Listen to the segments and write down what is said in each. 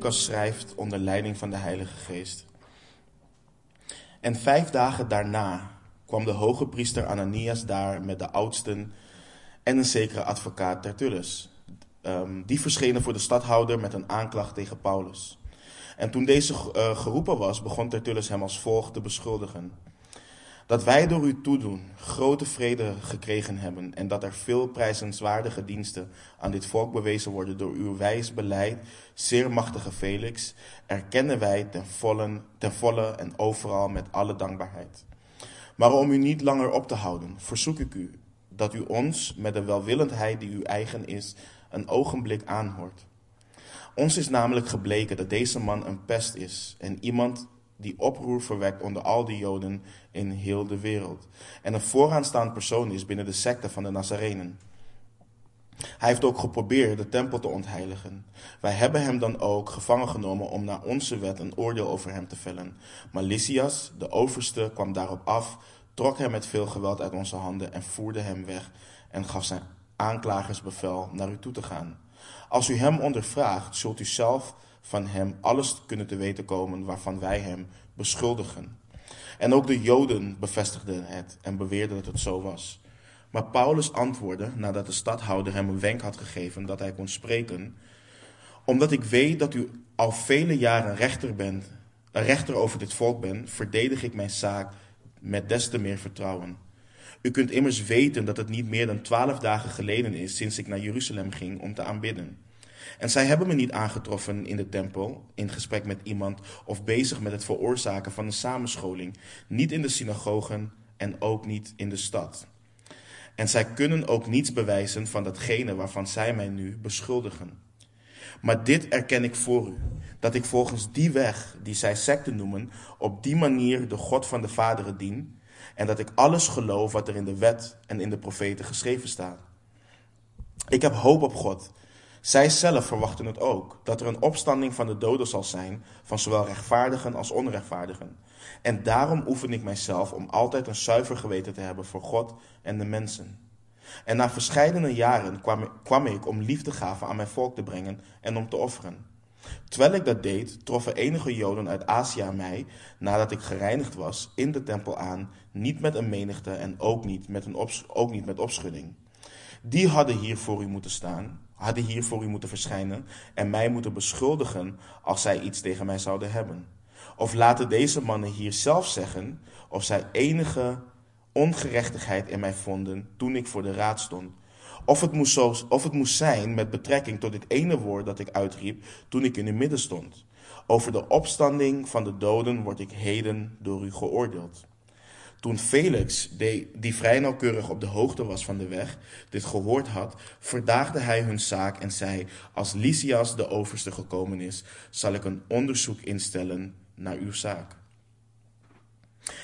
Lucas schrijft onder leiding van de Heilige Geest. En vijf dagen daarna kwam de hoge priester Ananias daar met de oudsten en een zekere advocaat Tertullus. Um, die verschenen voor de stadhouder met een aanklacht tegen Paulus. En toen deze uh, geroepen was, begon Tertullus hem als volgt te beschuldigen. Dat wij door uw toedoen grote vrede gekregen hebben en dat er veel prijzenswaardige diensten aan dit volk bewezen worden door uw wijs beleid, zeer machtige Felix, erkennen wij ten volle, ten volle en overal met alle dankbaarheid. Maar om u niet langer op te houden, verzoek ik u dat u ons met de welwillendheid die u eigen is, een ogenblik aanhoort. Ons is namelijk gebleken dat deze man een pest is en iemand die oproer verwekt onder al die Joden in heel de wereld. En een vooraanstaand persoon is binnen de secte van de Nazarenen. Hij heeft ook geprobeerd de tempel te ontheiligen. Wij hebben hem dan ook gevangen genomen om naar onze wet een oordeel over hem te vellen. Maar Lysias, de overste, kwam daarop af, trok hem met veel geweld uit onze handen en voerde hem weg en gaf zijn aanklagers bevel naar u toe te gaan. Als u hem ondervraagt, zult u zelf van hem alles kunnen te weten komen waarvan wij hem beschuldigen. En ook de Joden bevestigden het en beweerden dat het zo was. Maar Paulus antwoordde, nadat de stadhouder hem een wenk had gegeven dat hij kon spreken, omdat ik weet dat u al vele jaren rechter bent, een rechter over dit volk bent, verdedig ik mijn zaak met des te meer vertrouwen. U kunt immers weten dat het niet meer dan twaalf dagen geleden is sinds ik naar Jeruzalem ging om te aanbidden. En zij hebben me niet aangetroffen in de tempel, in gesprek met iemand of bezig met het veroorzaken van een samenscholing, niet in de synagogen en ook niet in de stad. En zij kunnen ook niets bewijzen van datgene waarvan zij mij nu beschuldigen. Maar dit erken ik voor u, dat ik volgens die weg, die zij secte noemen, op die manier de God van de vaderen dien, en dat ik alles geloof wat er in de wet en in de profeten geschreven staat. Ik heb hoop op God. Zij zelf verwachten het ook, dat er een opstanding van de doden zal zijn, van zowel rechtvaardigen als onrechtvaardigen. En daarom oefen ik mijzelf om altijd een zuiver geweten te hebben voor God en de mensen. En na verscheidene jaren kwam ik, kwam ik om liefdegaven aan mijn volk te brengen en om te offeren. Terwijl ik dat deed, troffen enige Joden uit Azië mij, nadat ik gereinigd was, in de tempel aan, niet met een menigte en ook niet met, een ook niet met opschudding. Die hadden hier voor u moeten staan, hadden hier voor u moeten verschijnen en mij moeten beschuldigen als zij iets tegen mij zouden hebben. Of laten deze mannen hier zelf zeggen of zij enige ongerechtigheid in mij vonden toen ik voor de raad stond. Of het, moest zo, of het moest zijn met betrekking tot dit ene woord dat ik uitriep toen ik in uw midden stond. Over de opstanding van de doden word ik heden door u geoordeeld. Toen Felix, die vrij nauwkeurig op de hoogte was van de weg, dit gehoord had, verdaagde hij hun zaak en zei: Als Lysias de overste gekomen is, zal ik een onderzoek instellen naar uw zaak.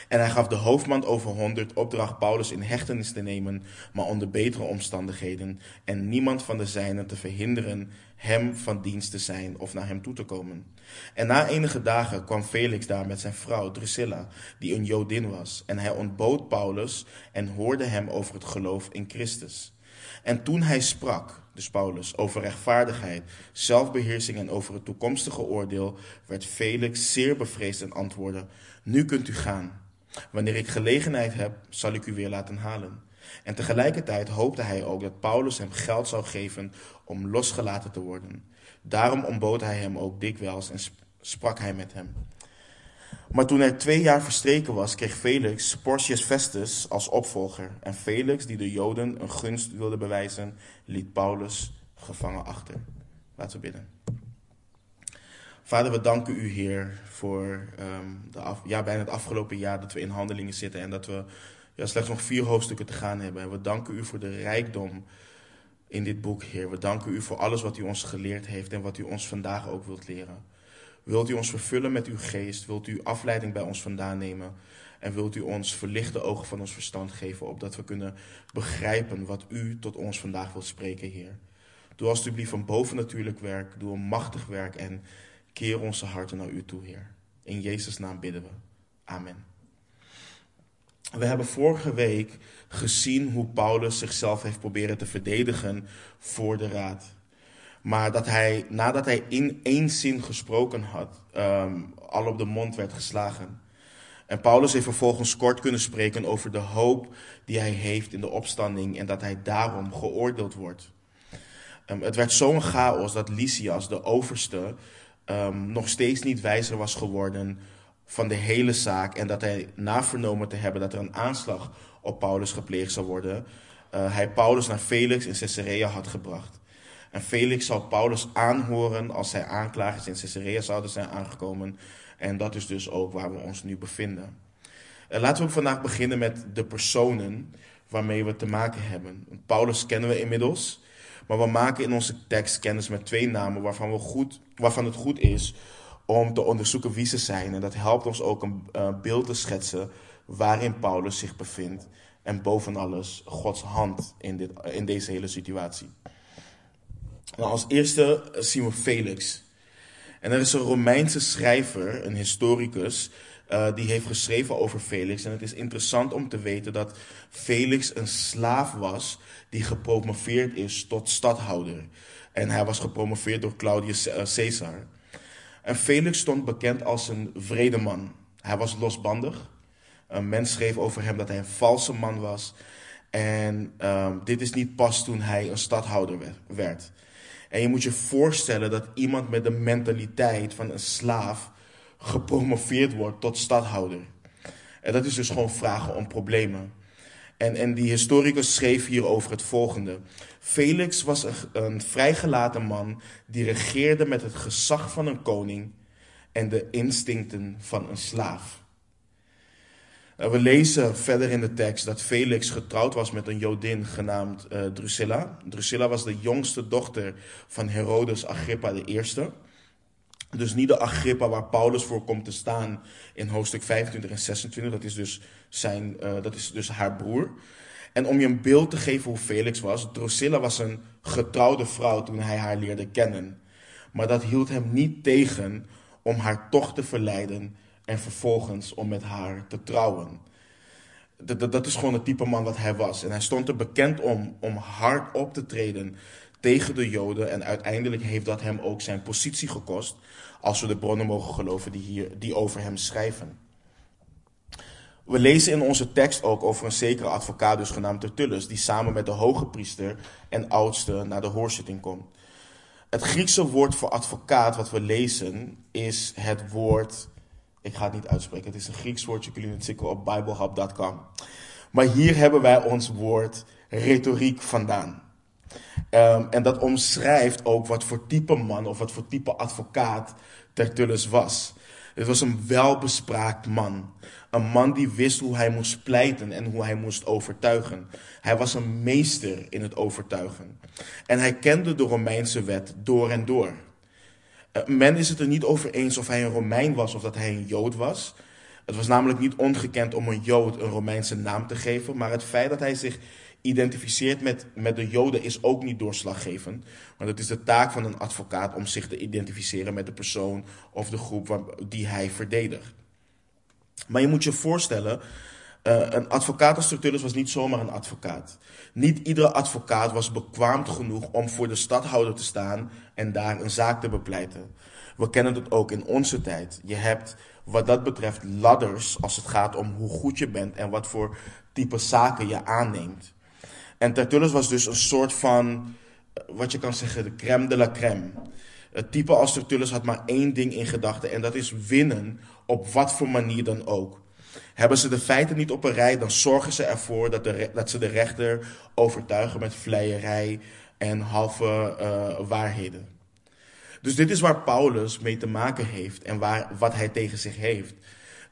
En hij gaf de hoofdman over honderd opdracht Paulus in hechtenis te nemen, maar onder betere omstandigheden, en niemand van de zijnen te verhinderen hem van dienst te zijn of naar hem toe te komen. En na enige dagen kwam Felix daar met zijn vrouw Drusilla, die een Jodin was, en hij ontbood Paulus en hoorde hem over het geloof in Christus. En toen hij sprak, dus Paulus, over rechtvaardigheid, zelfbeheersing en over het toekomstige oordeel, werd Felix zeer bevreesd en antwoordde: Nu kunt u gaan. Wanneer ik gelegenheid heb, zal ik u weer laten halen. En tegelijkertijd hoopte hij ook dat Paulus hem geld zou geven om losgelaten te worden. Daarom ontbood hij hem ook dikwijls en sprak hij met hem. Maar toen er twee jaar verstreken was, kreeg Felix Porcius Festus als opvolger. En Felix, die de Joden een gunst wilde bewijzen, liet Paulus gevangen achter. Laten we bidden. Vader, we danken u, Heer, voor um, de ja, bijna het afgelopen jaar dat we in handelingen zitten en dat we ja, slechts nog vier hoofdstukken te gaan hebben. En we danken u voor de rijkdom in dit boek, Heer. We danken u voor alles wat u ons geleerd heeft en wat u ons vandaag ook wilt leren. Wilt u ons vervullen met uw geest? Wilt u afleiding bij ons vandaan nemen? En wilt u ons verlichte ogen van ons verstand geven, opdat we kunnen begrijpen wat u tot ons vandaag wilt spreken, Heer. Doe alstublieft een bovennatuurlijk werk, doe een machtig werk en keer onze harten naar u toe, Heer. In Jezus' naam bidden we. Amen. We hebben vorige week gezien hoe Paulus zichzelf heeft proberen te verdedigen voor de raad. Maar dat hij, nadat hij in één zin gesproken had, ehm, al op de mond werd geslagen. En Paulus heeft vervolgens kort kunnen spreken over de hoop die hij heeft in de opstanding en dat hij daarom geoordeeld wordt. Um, het werd zo'n chaos dat Lysias, de overste, um, nog steeds niet wijzer was geworden van de hele zaak. En dat hij, na vernomen te hebben dat er een aanslag op Paulus gepleegd zou worden, uh, hij Paulus naar Felix in Caesarea had gebracht. En Felix zal Paulus aanhoren als zij aanklagers in Caesarea zouden zijn aangekomen. En dat is dus ook waar we ons nu bevinden. Uh, laten we vandaag beginnen met de personen waarmee we te maken hebben. Paulus kennen we inmiddels. Maar we maken in onze tekst kennis met twee namen waarvan, we goed, waarvan het goed is om te onderzoeken wie ze zijn. En dat helpt ons ook een uh, beeld te schetsen waarin Paulus zich bevindt. En boven alles Gods hand in, dit, in deze hele situatie. Als eerste zien we Felix. En er is een Romeinse schrijver, een historicus, uh, die heeft geschreven over Felix. En het is interessant om te weten dat Felix een slaaf was die gepromoveerd is tot stadhouder. En hij was gepromoveerd door Claudius eh, Caesar. En Felix stond bekend als een vredeman. Hij was losbandig. Een mens schreef over hem dat hij een valse man was. En um, dit is niet pas toen hij een stadhouder werd. En je moet je voorstellen dat iemand met de mentaliteit van een slaaf gepromoveerd wordt tot stadhouder. En dat is dus gewoon vragen om problemen. En, en die historicus schreef hierover het volgende. Felix was een, vrijgelaten man die regeerde met het gezag van een koning en de instincten van een slaaf. Nou, we lezen verder in de tekst dat Felix getrouwd was met een Jodin genaamd uh, Drusilla. Drusilla was de jongste dochter van Herodes Agrippa I. Dus niet de Agrippa waar Paulus voor komt te staan in hoofdstuk 25 en 26. Dat is dus, zijn, uh, dat is dus haar broer. En om je een beeld te geven hoe Felix was, Drusilla was een getrouwde vrouw toen hij haar leerde kennen. Maar dat hield hem niet tegen om haar toch te verleiden en vervolgens om met haar te trouwen. Dat, dat, dat, is gewoon het type man wat hij was. En hij stond er bekend om, om hard op te treden tegen de Joden. En uiteindelijk heeft dat hem ook zijn positie gekost. Als we de bronnen mogen geloven die, hier, die over hem schrijven. We lezen in onze tekst ook over een zekere advocaat, dus genaamd Tertullus, die samen met de hoge priester en oudste naar de hoorzitting komt. Het Griekse woord voor advocaat wat we lezen is het woord, ik ga het niet uitspreken, het is een Grieks woordje, jullie het zeker op biblehub.com. Maar hier hebben wij ons woord retoriek vandaan. Um, en dat omschrijft ook wat voor type man of wat voor type advocaat Tertullus was. Het was een welbespraakt man. Een man die wist hoe hij moest pleiten en hoe hij moest overtuigen. Hij was een meester in het overtuigen. En hij kende de Romeinse wet door en door. Uh, men is het er niet over eens of hij een Romein was of dat hij een Jood was. Het was namelijk niet ongekend om een Jood een Romeinse naam te geven, maar het feit dat hij zich identificeert met, met de Joden is ook niet doorslaggevend. Want het is de taak van een advocaat om zich te identificeren met de persoon of de groep die hij verdedigt. Maar je moet je voorstellen, uh, een advocaat als Tertullus was niet zomaar een advocaat. Niet iedere advocaat was bekwaamd genoeg om voor de stadhouder te staan en daar een zaak te bepleiten. We kennen het ook in onze tijd. Je hebt wat dat betreft ladders als het gaat om hoe goed je bent en wat voor type zaken je aanneemt. En Tertullus was dus een soort van, wat je kan zeggen, de crème de la crème. Het type als Tertullus had maar één ding in gedachten en dat is winnen op wat voor manier dan ook. Hebben ze de feiten niet op een rij, dan zorgen ze ervoor dat, de, dat ze de rechter overtuigen met vleierij en halve uh, waarheden. Dus dit is waar Paulus mee te maken heeft en waar, wat hij tegen zich heeft.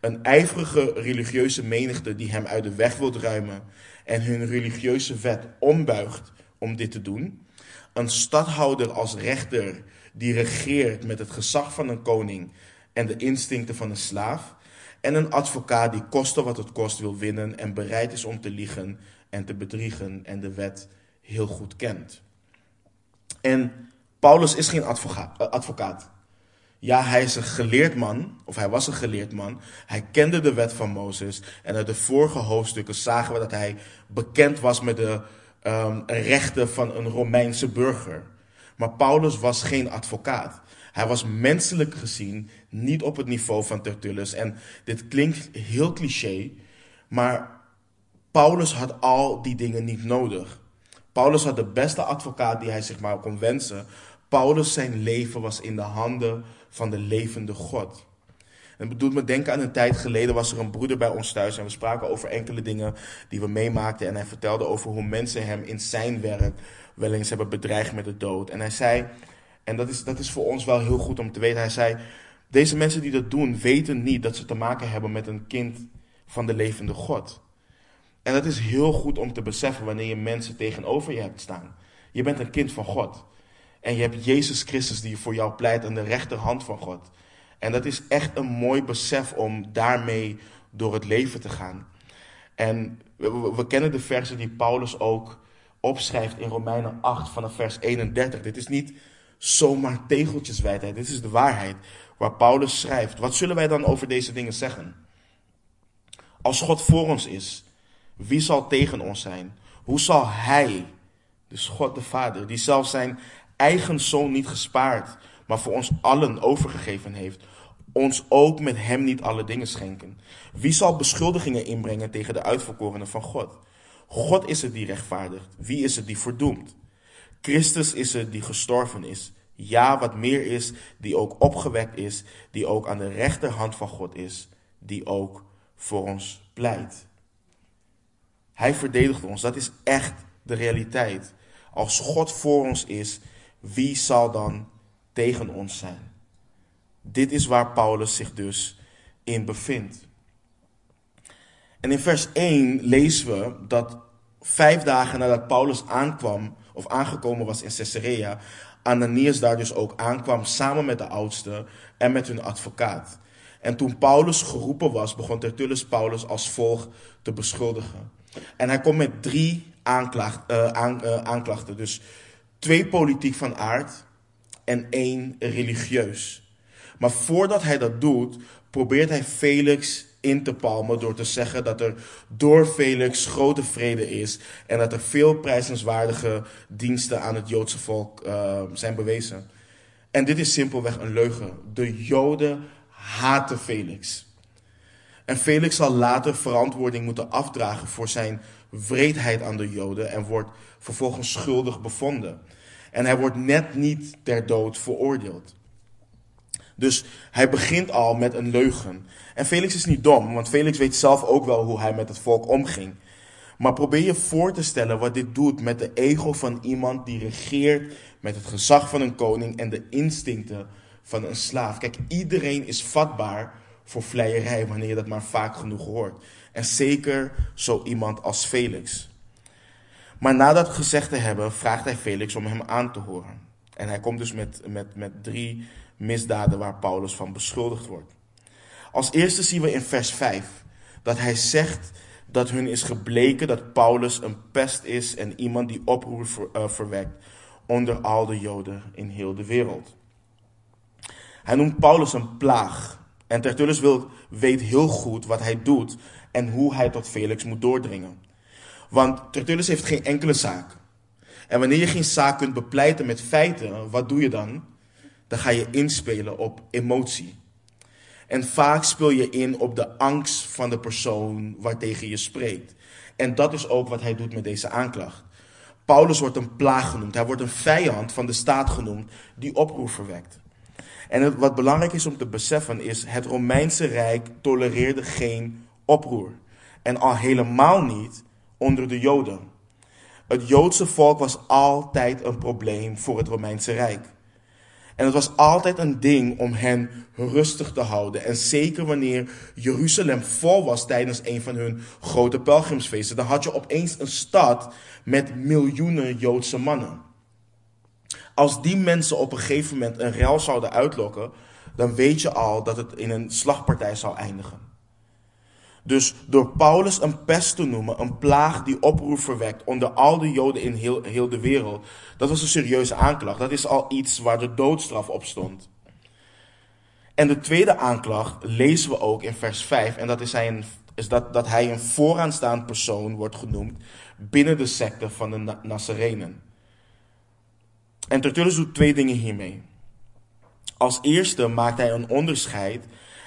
Een ijverige religieuze menigte die hem uit de weg wilt ruimen en hun religieuze wet ombuigt om dit te doen. Een stadhouder als rechter die regeert met het gezag van een koning en de instincten van een slaaf. En een advocaat die koste wat het kost wil winnen en bereid is om te liegen en te bedriegen en de wet heel goed kent. En Paulus is geen eh, advocaat. Ja, hij is een geleerd man, of hij was een geleerd man. Hij kende de wet van Mozes. En uit de vorige hoofdstukken zagen we dat hij bekend was met de um, rechten van een Romeinse burger. Maar Paulus was geen advocaat. Hij was menselijk gezien niet op het niveau van Tertullus. En dit klinkt heel cliché, maar Paulus had al die dingen niet nodig. Paulus had de beste advocaat die hij zich maar kon wensen. Paulus zijn leven was in de handen van de levende God. En het doet me denken aan een tijd geleden was er een broeder bij ons thuis en we spraken over enkele dingen die we meemaakten. En hij vertelde over hoe mensen hem in zijn werk wel eens hebben bedreigd met de dood. En hij zei, en dat is, dat is voor ons wel heel goed om te weten, hij zei, deze mensen die dat doen weten niet dat ze te maken hebben met een kind van de levende God. En dat is heel goed om te beseffen wanneer je mensen tegenover je hebt staan. Je bent een kind van God. En je hebt Jezus Christus die voor jou pleit aan de rechterhand van God. En dat is echt een mooi besef om daarmee door het leven te gaan. En we, kennen de versen die Paulus ook opschrijft in Romeinen 8 vanaf vers 31. Dit is niet zomaar tegeltjeswijsheid, dit is de waarheid waar Paulus schrijft. Wat zullen wij dan over deze dingen zeggen? Als God voor ons is, wie zal tegen ons zijn? Hoe zal Hij, dus God de Vader, die zelf zijn eigen zoon niet gespaard, maar voor ons allen overgegeven heeft, ons ook met hem niet alle dingen schenken? Wie zal beschuldigingen inbrengen tegen de uitverkorenen van God? God is het die rechtvaardigt. Wie is het die verdoemt? Christus is het die gestorven is. Ja, wat meer is, die ook opgewekt is, die ook aan de rechterhand van God is, die ook voor ons pleit. Hij verdedigt ons. Dat is echt de realiteit. Als God voor ons is, wie zal dan tegen ons zijn? Dit is waar Paulus zich dus in bevindt. En in vers 1 lezen we dat vijf dagen nadat Paulus aankwam, of aangekomen was in Caesarea, Ananias daar dus ook aankwam samen met de oudste en met hun advocaat. En toen Paulus geroepen was, begon Tertullus Paulus als volgt te beschuldigen. En hij komt met drie aanklacht, aan, uh, aanklachten. Dus twee politiek van aard en één religieus. Maar voordat hij dat doet, probeert hij Felix in te palmen door te zeggen dat er door Felix grote vrede is en dat er veel prijzenswaardige diensten aan het Joodse volk uh, zijn bewezen. En dit is simpelweg een leugen. De Joden haten Felix. En Felix zal later verantwoording moeten afdragen voor zijn wreedheid aan de Joden en wordt vervolgens schuldig bevonden. En hij wordt net niet ter dood veroordeeld. Dus hij begint al met een leugen. En Felix is niet dom, want Felix weet zelf ook wel hoe hij met het volk omging. Maar probeer je voor te stellen wat dit doet met de ego van iemand die regeert met het gezag van een koning en de instincten van een slaaf. Kijk, iedereen is vatbaar voor vleierij wanneer je dat maar vaak genoeg hoort. En zeker zo iemand als Felix. Maar na dat gezegd te hebben, vraagt hij Felix om hem aan te horen. En hij komt dus met, met, met drie misdaden waar Paulus van beschuldigd wordt. Als eerste zien we in vers 5 dat hij zegt dat hun is gebleken dat Paulus een pest is en iemand die oproer ver, uh, verwekt onder al de Joden in heel de wereld. Hij noemt Paulus een plaag. En Tertullus wil, weet heel goed wat hij doet en hoe hij tot Felix moet doordringen. Want Tertullus heeft geen enkele zaak. En wanneer je geen zaak kunt bepleiten met feiten, wat doe je dan? Dan ga je inspelen op emotie. En vaak speel je in op de angst van de persoon waartegen je spreekt. En dat is ook wat hij doet met deze aanklacht. Paulus wordt een plaag genoemd. Hij wordt een vijand van de staat genoemd die oproer verwekt. En wat belangrijk is om te beseffen is, het Romeinse Rijk tolereerde geen oproer. En al helemaal niet onder de Joden. Het Joodse volk was altijd een probleem voor het Romeinse Rijk. En het was altijd een ding om hen rustig te houden. En zeker wanneer Jeruzalem vol was tijdens een van hun grote pelgrimsfeesten, dan had je opeens een stad met miljoenen Joodse mannen. Als die mensen op een gegeven moment een rel zouden uitlokken, dan weet je al dat het in een slagpartij zou eindigen. Dus door Paulus een pest te noemen, een plaag die oproer verwekt onder al de Joden in heel, heel de wereld, dat was een serieuze aanklacht. Dat is al iets waar de doodstraf op stond. En de tweede aanklacht lezen we ook in vers 5, en dat is, hij een, is dat, dat hij een vooraanstaand persoon wordt genoemd binnen de secte van de Nazarenen. En Tertullus doet twee dingen hiermee. Als eerste maakt hij een onderscheid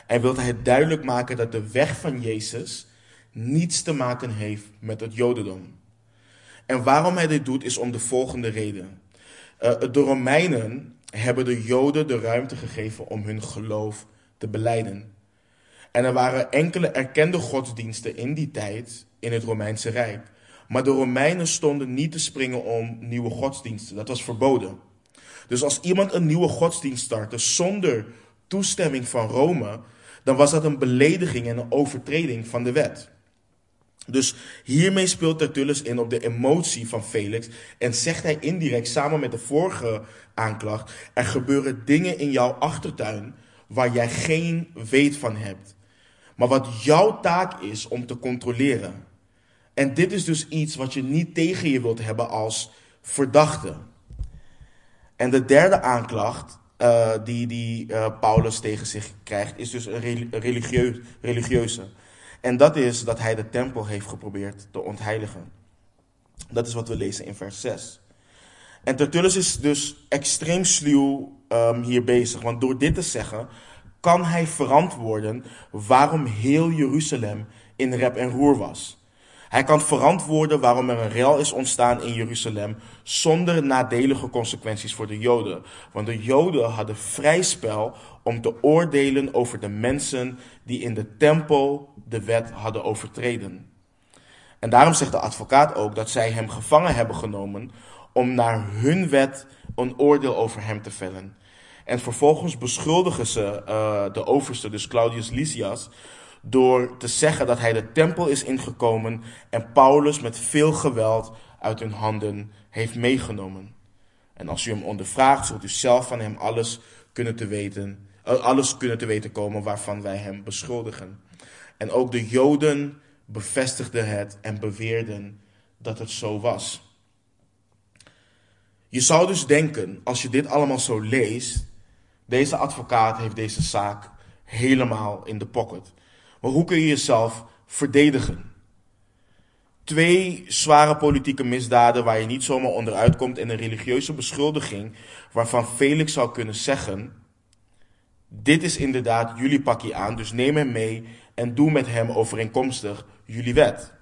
en wil hij duidelijk maken dat de weg van Jezus niets te maken heeft met het Jodendom. En waarom hij dit doet is om de volgende reden. Uh, de Romeinen hebben de Joden de ruimte gegeven om hun geloof te beleiden. En er waren enkele erkende godsdiensten in die tijd in het Romeinse Rijk. Maar de Romeinen stonden niet te springen om nieuwe godsdiensten. Dat was verboden. Dus als iemand een nieuwe godsdienst startte zonder toestemming van Rome, dan was dat een belediging en een overtreding van de wet. Dus hiermee speelt Tertullus in op de emotie van Felix en zegt hij indirect samen met de vorige aanklacht: er gebeuren dingen in jouw achtertuin waar jij geen weet van hebt, maar wat jouw taak is om te controleren. En dit is dus iets wat je niet tegen je wilt hebben als verdachte. En de derde aanklacht uh, die, die uh, Paulus tegen zich krijgt, is dus een religieus, religieuze. En dat is dat hij de tempel heeft geprobeerd te ontheiligen. Dat is wat we lezen in vers 6. En Tertullus is dus extreem sluw um, hier bezig. Want door dit te zeggen, kan hij verantwoorden waarom heel Jeruzalem in rep en roer was. Hij kan verantwoorden waarom er een rel is ontstaan in Jeruzalem zonder nadelige consequenties voor de Joden. Want de Joden hadden vrij spel om te oordelen over de mensen die in de tempel de wet hadden overtreden. En daarom zegt de advocaat ook dat zij hem gevangen hebben genomen om naar hun wet een oordeel over hem te vellen. En vervolgens beschuldigen ze uh, de overste, dus Claudius Lysias, door te zeggen dat hij de tempel is ingekomen en Paulus met veel geweld uit hun handen heeft meegenomen. En als u hem ondervraagt, zult u zelf van hem alles kunnen te weten, eh, alles kunnen te weten komen waarvan wij hem beschuldigen. En ook de Joden bevestigden het en beweerden dat het zo was. Je zou dus denken, als je dit allemaal zo leest, deze advocaat heeft deze zaak helemaal in de pocket. Maar hoe kun je jezelf verdedigen? Twee zware politieke misdaden waar je niet zomaar onderuit komt en een religieuze beschuldiging waarvan Felix zou kunnen zeggen: Dit is inderdaad jullie pakje aan, dus neem hem mee en doe met hem overeenkomstig jullie wet.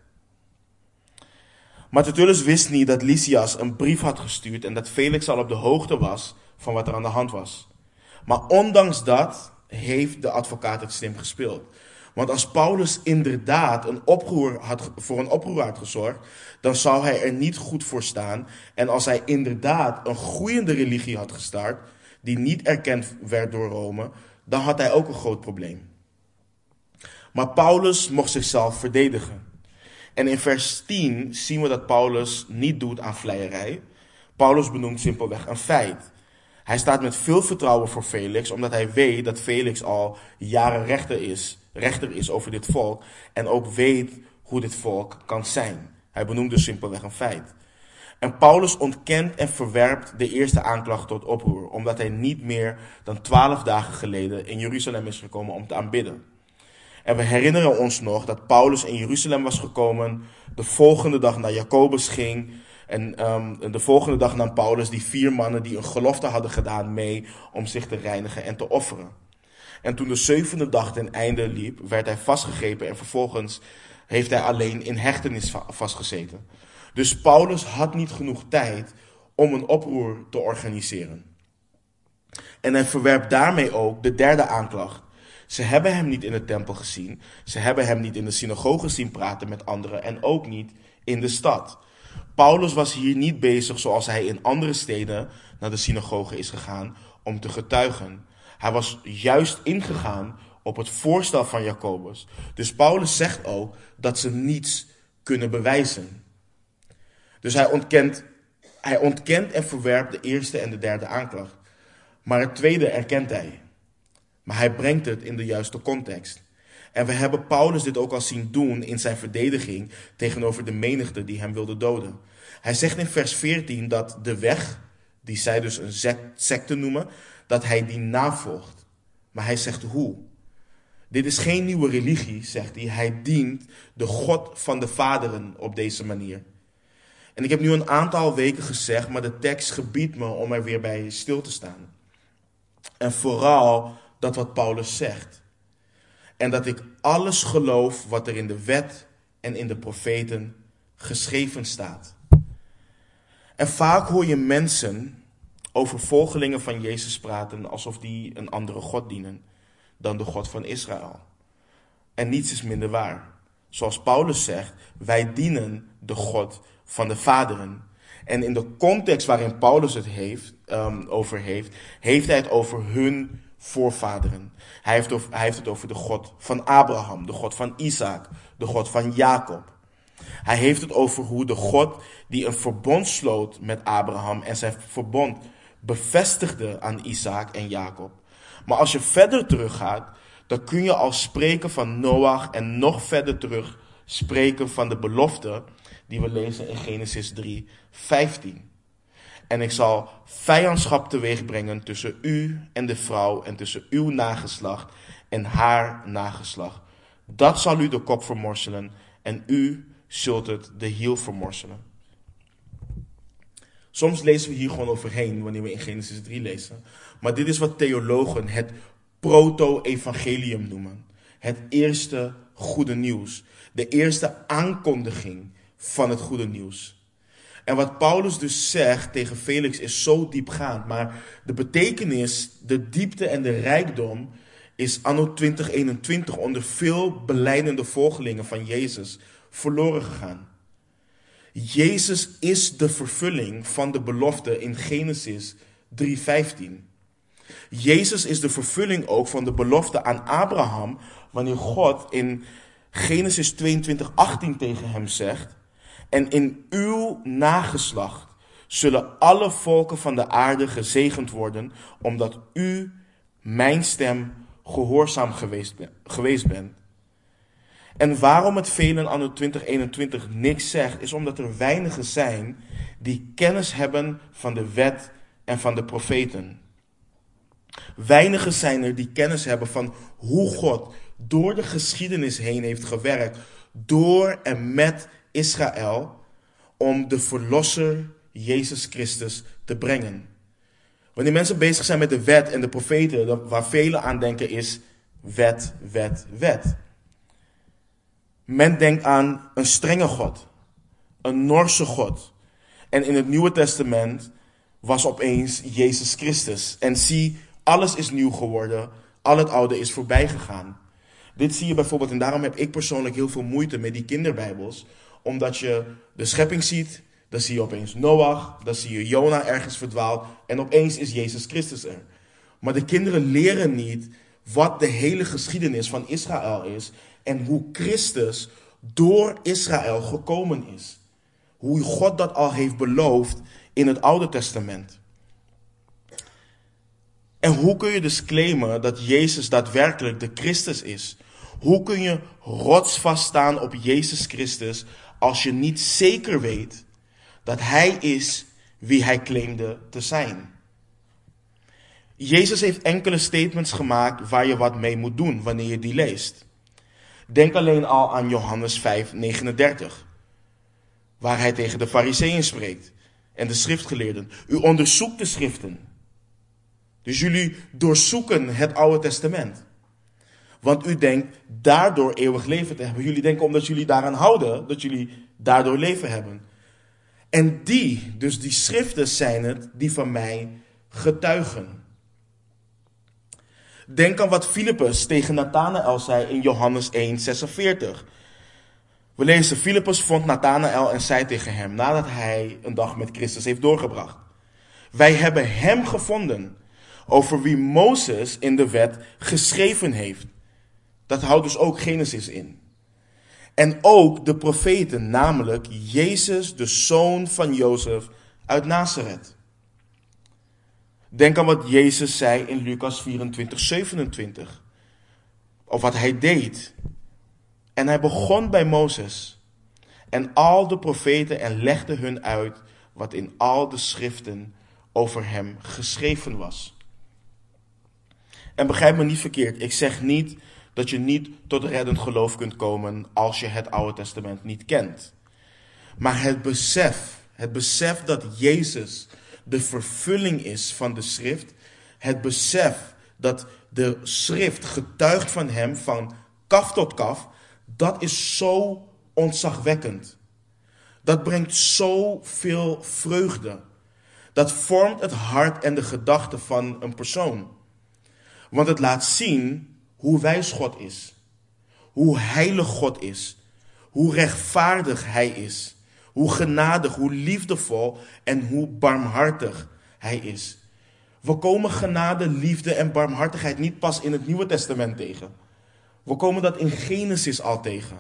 Maar Tertullus wist niet dat Lysias een brief had gestuurd en dat Felix al op de hoogte was van wat er aan de hand was. Maar ondanks dat heeft de advocaat het slim gespeeld. Want als Paulus inderdaad een oproer had, voor een oproer had gezorgd, dan zou hij er niet goed voor staan. En als hij inderdaad een groeiende religie had gestart, die niet erkend werd door Rome, dan had hij ook een groot probleem. Maar Paulus mocht zichzelf verdedigen. En in vers 10 zien we dat Paulus niet doet aan vleierij. Paulus benoemt simpelweg een feit. Hij staat met veel vertrouwen voor Felix, omdat hij weet dat Felix al jaren rechter is, rechter is over dit volk en ook weet hoe dit volk kan zijn. Hij benoemt dus simpelweg een feit. En Paulus ontkent en verwerpt de eerste aanklacht tot oproer, omdat hij niet meer dan twaalf dagen geleden in Jeruzalem is gekomen om te aanbidden. En we herinneren ons nog dat Paulus in Jeruzalem was gekomen, de volgende dag naar Jacobus ging. En um, de volgende dag nam Paulus die vier mannen die een gelofte hadden gedaan mee om zich te reinigen en te offeren. En toen de zevende dag ten einde liep, werd hij vastgegrepen en vervolgens heeft hij alleen in hechtenis vastgezeten. Dus Paulus had niet genoeg tijd om een oproer te organiseren. En hij verwerpt daarmee ook de derde aanklacht ze hebben hem niet in de tempel gezien. Ze hebben hem niet in de synagoge zien praten met anderen en ook niet in de stad. Paulus was hier niet bezig zoals hij in andere steden naar de synagoge is gegaan om te getuigen. Hij was juist ingegaan op het voorstel van Jacobus. Dus Paulus zegt ook dat ze niets kunnen bewijzen. Dus hij ontkent, hij ontkent en verwerpt de eerste en de derde aanklacht. Maar het tweede erkent hij. Maar hij brengt het in de juiste context. En we hebben Paulus dit ook al zien doen in zijn verdediging tegenover de menigte die hem wilde doden. Hij zegt in vers 14 dat de weg, die zij dus een secte noemen, dat hij die navolgt. Maar hij zegt hoe? Dit is geen nieuwe religie, zegt hij. Hij dient de God van de vaderen op deze manier. En ik heb nu een aantal weken gezegd, maar de tekst gebiedt me om er weer bij stil te staan. En vooral dat wat Paulus zegt. En dat ik alles geloof wat er in de wet en in de profeten geschreven staat. En vaak hoor je mensen over volgelingen van Jezus praten alsof die een andere God dienen dan de God van Israël. En niets is minder waar. Zoals Paulus zegt, wij dienen de God van de vaderen. En in de context waarin Paulus het heeft, um, over heeft, heeft hij het over hun voorvaderen. Hij heeft, hij heeft het over de God van Abraham, de God van Isaac, de God van Jacob. Hij heeft het over hoe de God die een verbond sloot met Abraham en zijn verbond bevestigde aan Isaac en Jacob. Maar als je verder teruggaat, dan kun je al spreken van Noach en nog verder terug spreken van de belofte die we lezen in Genesis 3, 15. En ik zal vijandschap teweeg brengen tussen u en de vrouw en tussen uw nageslacht en haar nageslacht. Dat zal u de kop vermorselen en u zult het de hiel vermorselen. Soms lezen we hier gewoon overheen wanneer we in Genesis 3 lezen. Maar dit is wat theologen het proto-evangelium noemen. Het eerste goede nieuws. De eerste aankondiging van het goede nieuws. En wat Paulus dus zegt tegen Felix is zo diepgaand. Maar de betekenis, de diepte en de rijkdom is anno 2021 onder veel beleidende volgelingen van Jezus verloren gegaan. Jezus is de vervulling van de belofte in Genesis 3:15. Jezus is de vervulling ook van de belofte aan Abraham wanneer God in Genesis 22:18 tegen hem zegt: "En in uw nageslacht zullen alle volken van de aarde gezegend worden, omdat u mijn stem gehoorzaam geweest, geweest bent." En waarom het velen anno 2021 niks zegt, is omdat er weinigen zijn die kennis hebben van de wet en van de profeten. Weinigen zijn er die kennis hebben van hoe God door de geschiedenis heen heeft gewerkt, door en met Israël, om de Verlosser Jezus Christus te brengen. Wanneer mensen bezig zijn met de wet en de profeten, waar velen aan denken is wet, wet, wet. Men denkt aan een strenge God, een Norse God. En in het Nieuwe Testament was opeens Jezus Christus. En zie, alles is nieuw geworden, al het oude is voorbij gegaan. Dit zie je bijvoorbeeld, en daarom heb ik persoonlijk heel veel moeite met die kinderbijbels, omdat je de schepping ziet, dan zie je opeens Noach, dan zie je Jona ergens verdwaald en opeens is Jezus Christus er. Maar de kinderen leren niet wat de hele geschiedenis van Israël is en hoe Christus door Israël gekomen is. Hoe God dat al heeft beloofd in het Oude Testament. En hoe kun je dus claimen dat Jezus daadwerkelijk de Christus is? Hoe kun je rotsvast staan op Jezus Christus als je niet zeker weet dat Hij is wie Hij claimde te zijn? Jezus heeft enkele statements gemaakt waar je wat mee moet doen wanneer je die leest. Denk alleen al aan Johannes 5, 39, waar hij tegen de fariseeën spreekt en de schriftgeleerden. U onderzoekt de schriften. Dus jullie doorzoeken het Oude Testament. Want u denkt daardoor eeuwig leven te hebben. Jullie denken omdat jullie daaraan houden, dat jullie daardoor leven hebben. En die, dus die schriften zijn het, die van mij getuigen. Denk aan wat Filippus tegen Nathanael zei in Johannes 1, 46. We lezen, Filippus vond Nathanael en zei tegen hem, nadat hij een dag met Christus heeft doorgebracht. Wij hebben hem gevonden, over wie Mozes in de wet geschreven heeft. Dat houdt dus ook Genesis in. En ook de profeten, namelijk Jezus, de zoon van Jozef uit Nazareth. Denk aan wat Jezus zei in Lucas 24, 27. Of wat hij deed. En hij begon bij Mozes en al de profeten en legde hun uit wat in al de schriften over hem geschreven was. En begrijp me niet verkeerd, ik zeg niet dat je niet tot reddend geloof kunt komen als je het Oude Testament niet kent. Maar het besef Het besef dat Jezus de vervulling is van de schrift. Het besef dat de schrift getuigt van hem van kaf tot kaf. Dat is zo ontzagwekkend. Dat brengt zoveel vreugde. Dat vormt het hart en de gedachten van een persoon. Want het laat zien hoe wijs God is. Hoe heilig God is. Hoe rechtvaardig Hij is. Hoe genadig, hoe liefdevol en hoe barmhartig Hij is. We komen genade, liefde en barmhartigheid niet pas in het Nieuwe Testament tegen. We komen dat in Genesis al tegen.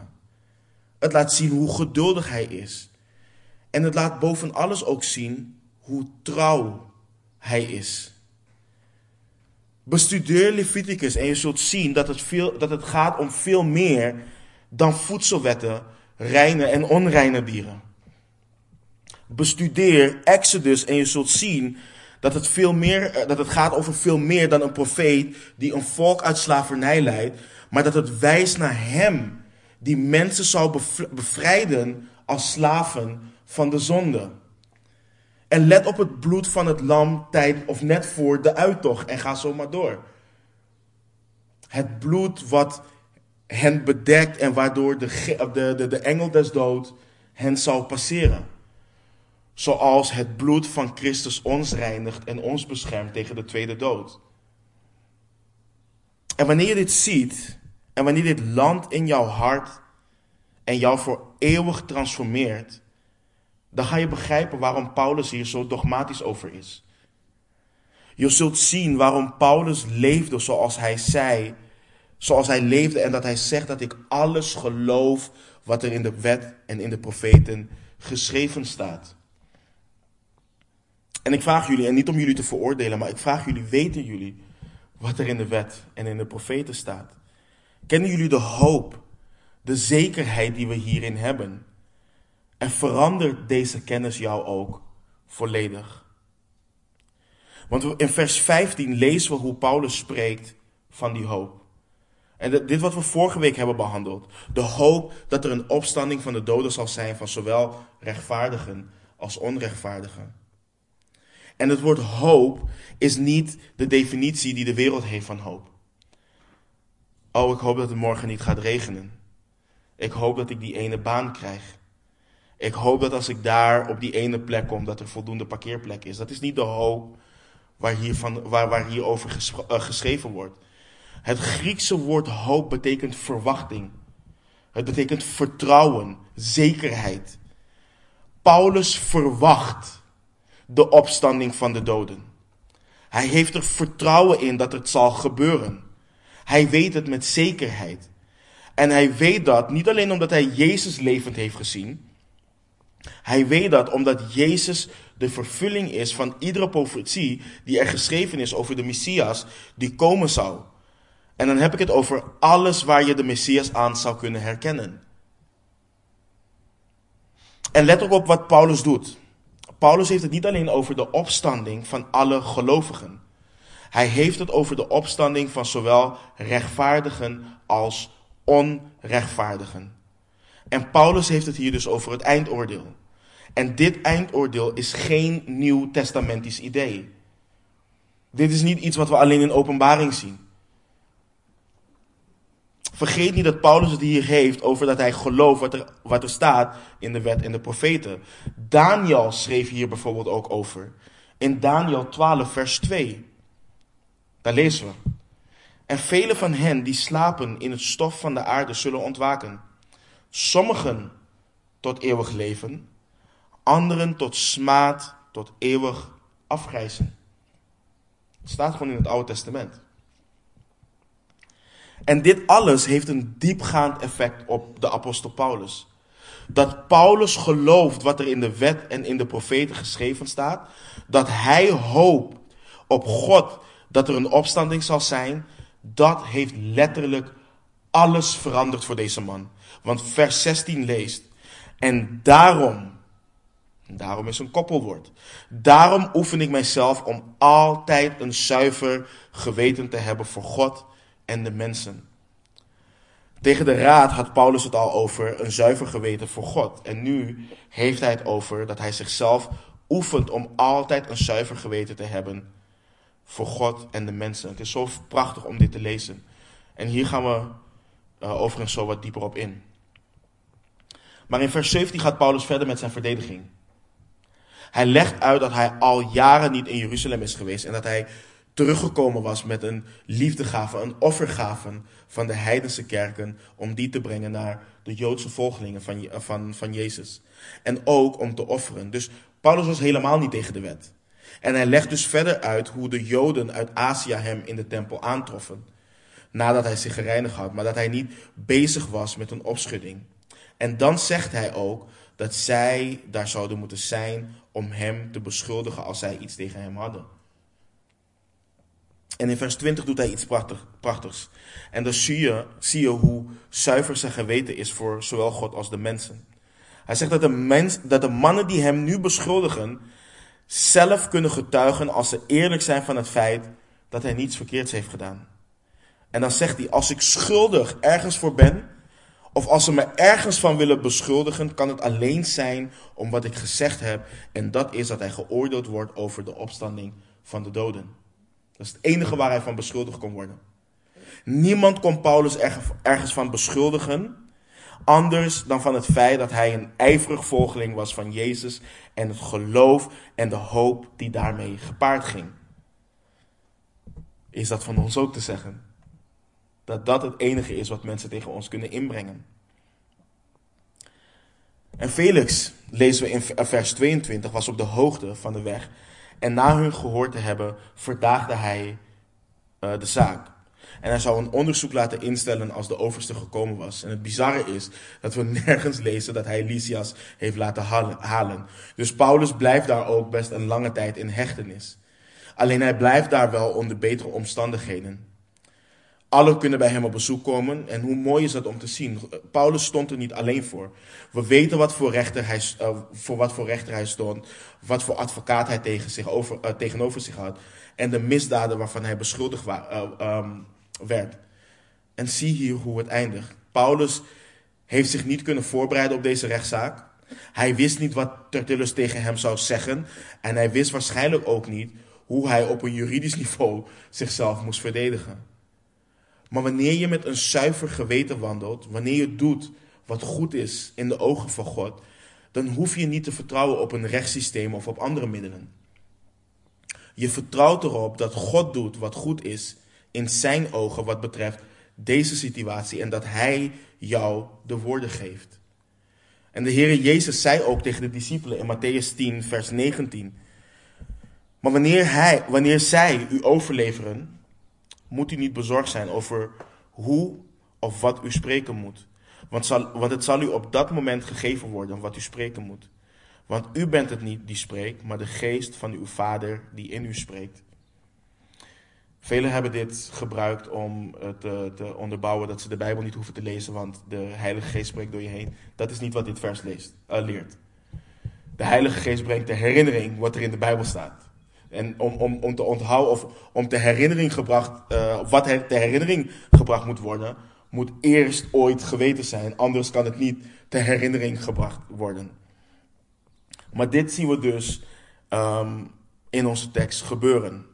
Het laat zien hoe geduldig Hij is. En het laat boven alles ook zien hoe trouw Hij is. Bestudeer Leviticus en je zult zien dat het, veel, dat het gaat om veel meer dan voedselwetten, reine en onreine dieren. Bestudeer Exodus en je zult zien dat het, veel meer, eh, dat het gaat over veel meer dan een profeet die een volk uit slavernij leidt, maar dat het wijst naar hem die mensen zou bevrijden als slaven van de zonde. En let op het bloed van het lam tijd of net voor de uittocht en ga zo maar door. Het bloed wat hen bedekt en waardoor de, de, de, de engel des dood hen zal passeren. Zoals het bloed van Christus ons reinigt en ons beschermt tegen de tweede dood. En wanneer je dit ziet, en wanneer dit land in jouw hart en jou voor eeuwig transformeert, dan ga je begrijpen waarom Paulus hier zo dogmatisch over is. Je zult zien waarom Paulus leefde zoals hij zei, zoals hij leefde en dat hij zegt dat ik alles geloof wat er in de wet en in de profeten geschreven staat. En ik vraag jullie, en niet om jullie te veroordelen, maar ik vraag jullie, weten jullie wat er in de wet en in de profeten staat? Kennen jullie de hoop, de zekerheid die we hierin hebben? En verandert deze kennis jou ook volledig? Want in vers 15 lezen we hoe Paulus spreekt van die hoop. En dit wat we vorige week hebben behandeld. De hoop dat er een opstanding van de doden zal zijn van zowel rechtvaardigen als onrechtvaardigen. En het woord hoop is niet de definitie die de wereld heeft van hoop. Oh, ik hoop dat het morgen niet gaat regenen. Ik hoop dat ik die ene baan krijg. Ik hoop dat als ik daar op die ene plek kom, dat er voldoende parkeerplek is. Dat is niet de hoop waar, hiervan, waar, waar hierover uh, geschreven wordt. Het Griekse woord hoop betekent verwachting. Het betekent vertrouwen, zekerheid. Paulus verwacht de opstanding van de doden. Hij heeft er vertrouwen in dat het zal gebeuren. Hij weet het met zekerheid. En hij weet dat niet alleen omdat hij Jezus levend heeft gezien. Hij weet dat omdat Jezus de vervulling is van iedere profetie die er geschreven is over de Messias die komen zou. En dan heb ik het over alles waar je de Messias aan zou kunnen herkennen. En let ook op wat Paulus doet. Paulus heeft het niet alleen over de opstanding van alle gelovigen. Hij heeft het over de opstanding van zowel rechtvaardigen als onrechtvaardigen. En Paulus heeft het hier dus over het eindoordeel. En dit eindoordeel is geen nieuw testamentisch idee. Dit is niet iets wat we alleen in openbaring zien. Vergeet niet dat Paulus het hier heeft over dat hij gelooft wat er, wat er staat in de wet en de profeten. Daniel schreef hier bijvoorbeeld ook over. In Daniel 12, vers 2. Daar lezen we. En vele van hen die slapen in het stof van de aarde zullen ontwaken. Sommigen tot eeuwig leven, anderen tot smaad, tot eeuwig afgrijzen. Het staat gewoon in het Oude Testament. En dit alles heeft een diepgaand effect op de apostel Paulus. Dat Paulus gelooft wat er in de wet en in de profeten geschreven staat. Dat hij hoopt op God dat er een opstanding zal zijn. Dat heeft letterlijk alles veranderd voor deze man. Want vers 16 leest. En daarom, daarom is een koppelwoord. Daarom oefen ik mijzelf om altijd een zuiver geweten te hebben voor God en de mensen. Tegen de raad had Paulus het al over een zuiver geweten voor God. En nu heeft hij het over dat hij zichzelf oefent om altijd een zuiver geweten te hebben voor God en de mensen. Het is zo prachtig om dit te lezen. En hier gaan we uh, overigens zo wat dieper op in. Maar in vers 17 gaat Paulus verder met zijn verdediging. Hij legt uit dat hij al jaren niet in Jeruzalem is geweest en dat hij teruggekomen was met een liefdegave, een offergave van de heidense kerken, om die te brengen naar de Joodse volgelingen van, van, van Jezus. En ook om te offeren. Dus Paulus was helemaal niet tegen de wet. En hij legt dus verder uit hoe de Joden uit Azië hem in de tempel aantroffen. Nadat hij zich gereinigd had, maar dat hij niet bezig was met een opschudding. En dan zegt hij ook dat zij daar zouden moeten zijn om hem te beschuldigen als zij iets tegen hem hadden. En in vers 20 doet hij iets prachtig, prachtigs. En dan zie je, zie je hoe zuiver zijn geweten is voor zowel God als de mensen. Hij zegt dat de, mens, dat de mannen die hem nu beschuldigen, zelf kunnen getuigen als ze eerlijk zijn van het feit dat hij niets verkeerds heeft gedaan. En dan zegt hij, als ik schuldig ergens voor ben, of als ze me ergens van willen beschuldigen, kan het alleen zijn om wat ik gezegd heb. En dat is dat hij geoordeeld wordt over de opstanding van de doden. Dat is het enige waar hij van beschuldigd kon worden. Niemand kon Paulus ergens van beschuldigen. Anders dan van het feit dat hij een ijverig volgeling was van Jezus en het geloof en de hoop die daarmee gepaard ging. Is dat van ons ook te zeggen? Dat dat het enige is wat mensen tegen ons kunnen inbrengen. En Felix, lezen we in vers 22, was op de hoogte van de weg. En na hun gehoord te hebben, verdaagde hij uh, de zaak. En hij zou een onderzoek laten instellen als de overste gekomen was. En het bizarre is dat we nergens lezen dat hij Lysias heeft laten halen. Dus Paulus blijft daar ook best een lange tijd in hechtenis. Alleen hij blijft daar wel onder betere omstandigheden. Alle kunnen bij hem op bezoek komen. En hoe mooi is dat om te zien. Paulus stond er niet alleen voor. We weten wat voor rechter hij, uh, voor wat voor rechter hij stond. Wat voor advocaat hij tegen zich over, uh, tegenover zich had. En de misdaden waarvan hij beschuldigd uh, um, werd. En zie hier hoe het eindigt. Paulus heeft zich niet kunnen voorbereiden op deze rechtszaak. Hij wist niet wat Tertullus tegen hem zou zeggen. En hij wist waarschijnlijk ook niet hoe hij op een juridisch niveau zichzelf moest verdedigen. Maar wanneer je met een zuiver geweten wandelt, wanneer je doet wat goed is in de ogen van God, dan hoef je niet te vertrouwen op een rechtssysteem of op andere middelen. Je vertrouwt erop dat God doet wat goed is in zijn ogen wat betreft deze situatie en dat hij jou de woorden geeft. En de Heere Jezus zei ook tegen de discipelen in Matthäus 10, vers 19. Maar wanneer, hij, wanneer zij u overleveren, moet u niet bezorgd zijn over hoe of wat u spreken moet. Want, zal, want het zal u op dat moment gegeven worden wat u spreken moet. Want u bent het niet die spreekt, maar de geest van uw vader die in u spreekt. Velen hebben dit gebruikt om te, te, onderbouwen dat ze de Bijbel niet hoeven te lezen, want de Heilige Geest spreekt door je heen. Dat is niet wat dit vers leest, uh, leert. De Heilige Geest brengt de herinnering wat er in de Bijbel staat. En om, om, te onthouden of om te herinnering gebracht, uh, wat her, te herinnering gebracht moet worden, moet eerst ooit geweten zijn. Anders kan het niet te herinnering gebracht worden. Maar dit zien we dus um, in onze tekst gebeuren.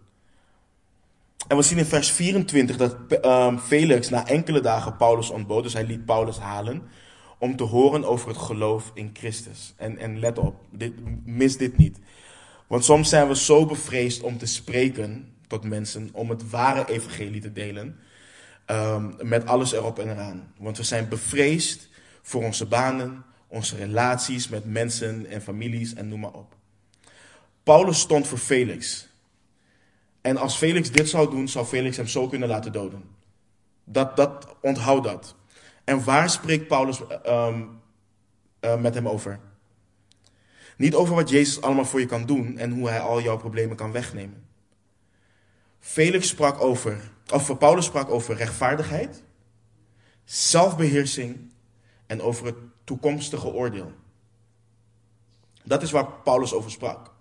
En we zien in vers 24 dat um, Felix na enkele dagen Paulus ontbood. Dus hij liet Paulus halen om te horen over het geloof in Christus. En, en let op, dit, mis dit niet. Want soms zijn we zo bevreesd om te spreken tot mensen, om het ware evangelie te delen, um, met alles erop en eraan. Want we zijn bevreesd voor onze banen, onze relaties met mensen en families en noem maar op. Paulus stond voor Felix. En als Felix dit zou doen, zou Felix hem zo kunnen laten doden. Dat, dat onthoud dat. En waar spreekt Paulus um, uh, met hem over? Niet over wat Jezus allemaal voor je kan doen en hoe hij al jouw problemen kan wegnemen. Felix sprak over, of Paulus sprak over rechtvaardigheid, zelfbeheersing en over het toekomstige oordeel. Dat is waar Paulus over sprak.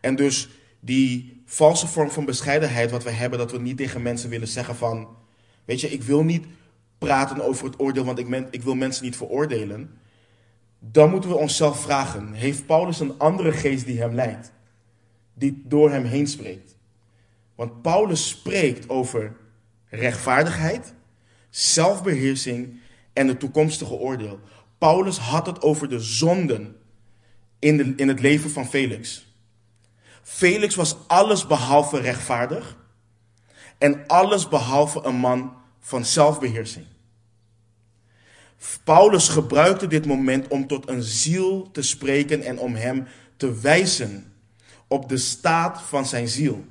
En dus die valse vorm van bescheidenheid wat we hebben, dat we niet tegen mensen willen zeggen van, weet je, ik wil niet praten over het oordeel, want ik, men, ik wil mensen niet veroordelen, dan moeten we onszelf vragen: heeft Paulus een andere geest die hem leidt, die door hem heen spreekt? Want Paulus spreekt over rechtvaardigheid, zelfbeheersing en het toekomstige oordeel. Paulus had het over de zonden in, de, in het leven van Felix. Felix was alles behalve rechtvaardig en alles behalve een man van zelfbeheersing. Paulus gebruikte dit moment om tot een ziel te spreken en om hem te wijzen op de staat van zijn ziel.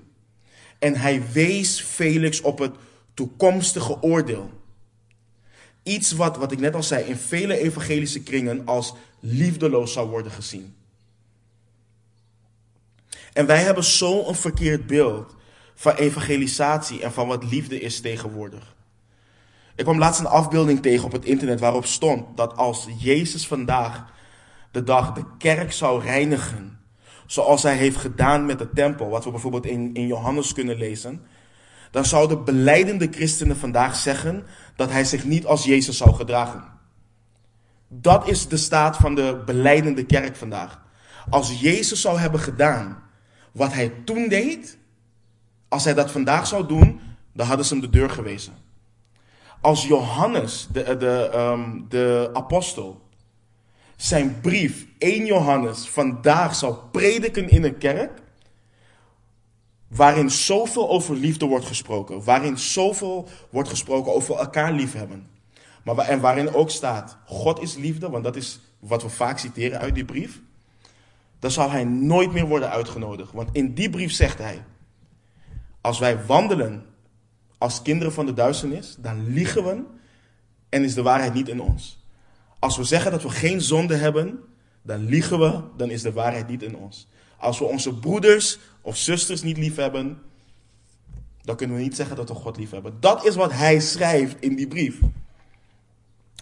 En hij wees Felix op het toekomstige oordeel. Iets wat, wat ik net al zei, in vele evangelische kringen als liefdeloos zou worden gezien. En wij hebben zo'n verkeerd beeld van evangelisatie en van wat liefde is tegenwoordig. Ik kwam laatst een afbeelding tegen op het internet waarop stond dat als Jezus vandaag de dag de kerk zou reinigen, zoals hij heeft gedaan met de tempel, wat we bijvoorbeeld in, in Johannes kunnen lezen, dan zouden beleidende christenen vandaag zeggen dat hij zich niet als Jezus zou gedragen. Dat is de staat van de beleidende kerk vandaag. Als Jezus zou hebben gedaan wat hij toen deed, als hij dat vandaag zou doen, dan hadden ze hem de deur gewezen. Als Johannes, de, de, um, de apostel, zijn brief 1 Johannes vandaag zou prediken in een kerk, waarin zoveel over liefde wordt gesproken, waarin zoveel wordt gesproken over elkaar liefhebben, maar en waarin ook staat, God is liefde, want dat is wat we vaak citeren uit die brief, dan zal hij nooit meer worden uitgenodigd. Want in die brief zegt hij, als wij wandelen als kinderen van de duisternis, dan liegen we en is de waarheid niet in ons. Als we zeggen dat we geen zonde hebben, dan liegen we, dan is de waarheid niet in ons. Als we onze broeders of zusters niet lief hebben, dan kunnen we niet zeggen dat we God lief hebben. Dat is wat hij schrijft in die brief.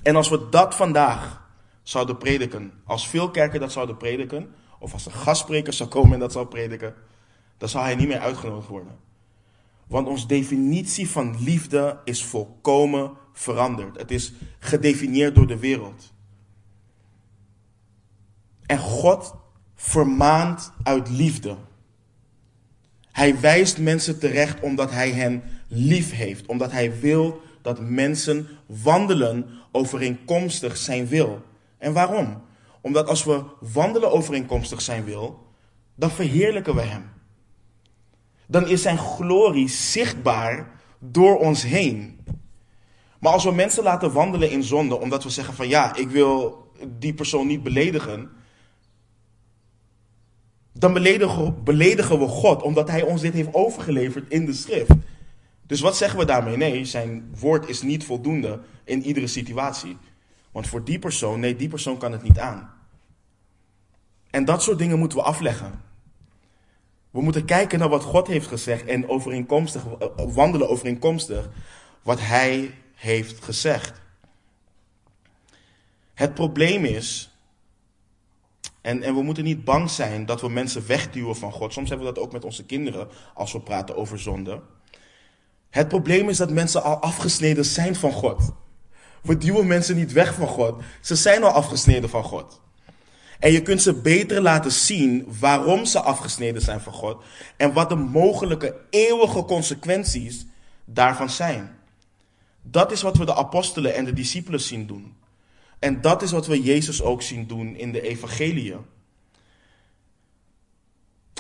En als we dat vandaag zouden prediken, als veel kerken dat zouden prediken, of als een gastspreker zou komen en dat zou prediken, dan zou hij niet meer uitgenodigd worden. Want onze definitie van liefde is volkomen veranderd. Het is gedefinieerd door de wereld. En God vermaant uit liefde. Hij wijst mensen terecht omdat hij hen lief heeft. Omdat hij wil dat mensen wandelen overeenkomstig zijn wil. En waarom? Omdat als we wandelen overeenkomstig zijn wil, dan verheerlijken we hem. Dan is zijn glorie zichtbaar door ons heen. Maar als we mensen laten wandelen in zonde, omdat we zeggen van ja, ik wil die persoon niet beledigen, dan beledigen, we God omdat hij ons dit heeft overgeleverd in de schrift. Dus wat zeggen we daarmee? Nee, zijn woord is niet voldoende in iedere situatie. Want voor die persoon, nee, die persoon kan het niet aan. En dat soort dingen moeten we afleggen. We moeten kijken naar wat God heeft gezegd en overeenkomstig, wandelen overeenkomstig wat Hij heeft gezegd. Het probleem is, en, en we moeten niet bang zijn dat we mensen wegduwen van God. Soms hebben we dat ook met onze kinderen als we praten over zonde. Het probleem is dat mensen al afgesneden zijn van God. We duwen mensen niet weg van God. Ze zijn al afgesneden van God. En je kunt ze beter laten zien waarom ze afgesneden zijn van God en wat de mogelijke eeuwige consequenties daarvan zijn. Dat is wat we de apostelen en de discipelen zien doen. En dat is wat we Jezus ook zien doen in de evangeliën.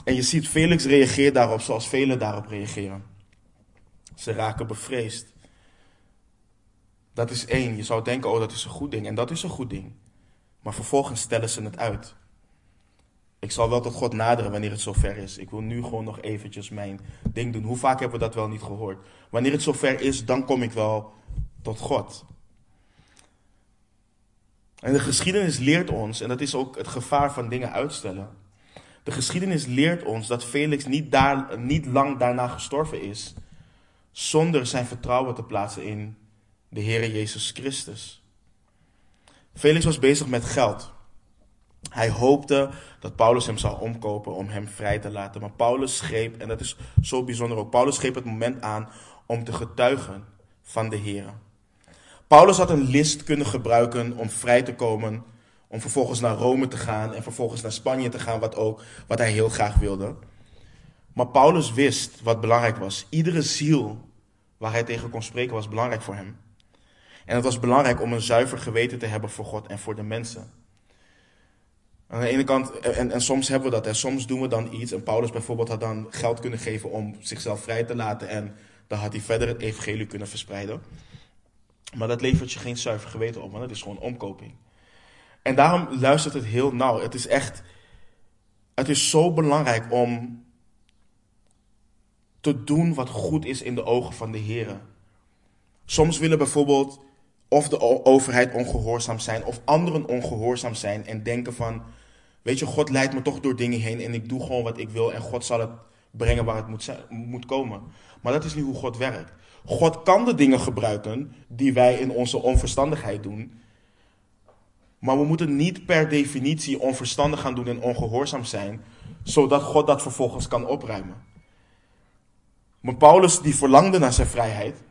En je ziet, Felix reageert daarop zoals velen daarop reageren. Ze raken bevreesd. Dat is één. Je zou denken, oh dat is een goed ding. En dat is een goed ding. Maar vervolgens stellen ze het uit. Ik zal wel tot God naderen wanneer het zover is. Ik wil nu gewoon nog eventjes mijn ding doen. Hoe vaak hebben we dat wel niet gehoord? Wanneer het zover is, dan kom ik wel tot God. En de geschiedenis leert ons, en dat is ook het gevaar van dingen uitstellen. De geschiedenis leert ons dat Felix niet, daar, niet lang daarna gestorven is, zonder zijn vertrouwen te plaatsen in de Heer Jezus Christus. Felix was bezig met geld. Hij hoopte dat Paulus hem zou omkopen om hem vrij te laten. Maar Paulus greep, en dat is zo bijzonder ook, Paulus greep het moment aan om te getuigen van de Heer. Paulus had een list kunnen gebruiken om vrij te komen, om vervolgens naar Rome te gaan en vervolgens naar Spanje te gaan, wat ook, wat hij heel graag wilde. Maar Paulus wist wat belangrijk was. Iedere ziel waar hij tegen kon spreken was belangrijk voor hem. En het was belangrijk om een zuiver geweten te hebben voor God en voor de mensen. Aan de ene kant, en, en soms hebben we dat, en soms doen we dan iets. En Paulus bijvoorbeeld had dan geld kunnen geven om zichzelf vrij te laten. En dan had hij verder het evangelie kunnen verspreiden. Maar dat levert je geen zuiver geweten op, want het is gewoon omkoping. En daarom luistert het heel nauw. Het is echt, het is zo belangrijk om te doen wat goed is in de ogen van de Heer. Soms willen bijvoorbeeld of de overheid ongehoorzaam zijn of anderen ongehoorzaam zijn en denken van, weet je, God leidt me toch door dingen heen en ik doe gewoon wat ik wil en God zal het brengen waar het moet, moet komen. Maar dat is niet hoe God werkt. God kan de dingen gebruiken die wij in onze onverstandigheid doen. Maar we moeten niet per definitie onverstandig gaan doen en ongehoorzaam zijn, zodat God dat vervolgens kan opruimen. Maar Paulus die verlangde naar zijn vrijheid,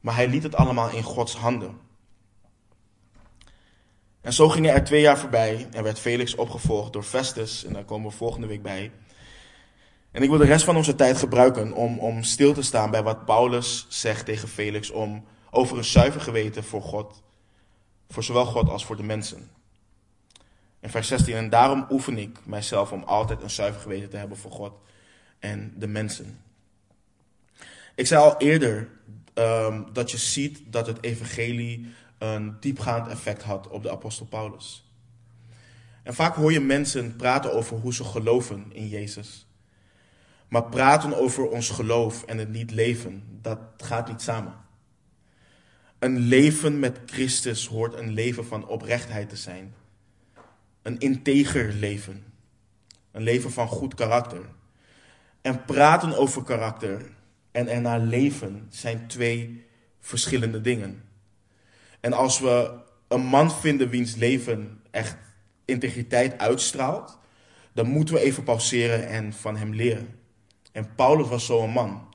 maar hij liet het allemaal in Gods handen. En zo gingen er twee jaar voorbij en werd Felix opgevolgd door Festus, en daar komen we volgende week bij. En ik wil de rest van onze tijd gebruiken om, om stil te staan bij wat Paulus zegt tegen Felix om, over een zuiver geweten voor God, voor zowel God als voor de mensen. In vers 16, en daarom oefen ik mijzelf om altijd een zuiver geweten te hebben voor God en de mensen. Ik zei al eerder um, dat je ziet dat het evangelie een diepgaand effect had op de apostel Paulus. En vaak hoor je mensen praten over hoe ze geloven in Jezus. Maar praten over ons geloof en het niet leven, dat gaat niet samen. Een leven met Christus hoort een leven van oprechtheid te zijn. Een integer leven. Een leven van goed karakter. En praten over karakter en ernaar leven zijn twee verschillende dingen. En als we een man vinden wiens leven echt integriteit uitstraalt, dan moeten we even pauzeren en van hem leren. En Paulus was zo'n man.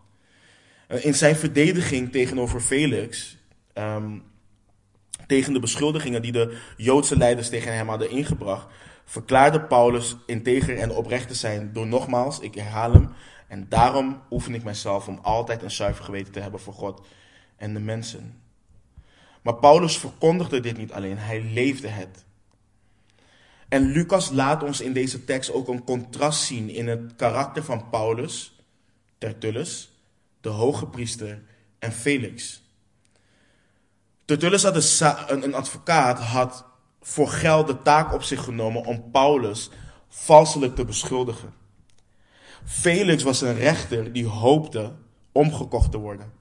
In zijn verdediging tegenover Felix, ehm, tegen de beschuldigingen die de Joodse leiders tegen hem hadden ingebracht, verklaarde Paulus integer en oprecht te zijn door nogmaals, ik herhaal hem, en daarom oefen ik mezelf om altijd een zuiver geweten te hebben voor God en de mensen. Maar Paulus verkondigde dit niet alleen, hij leefde het. En Lucas laat ons in deze tekst ook een contrast zien in het karakter van Paulus, Tertullus, de hoge priester en Felix. Tertullus had een, een advocaat had voor geld de taak op zich genomen om Paulus valselijk te beschuldigen. Felix was een rechter die hoopte omgekocht te worden.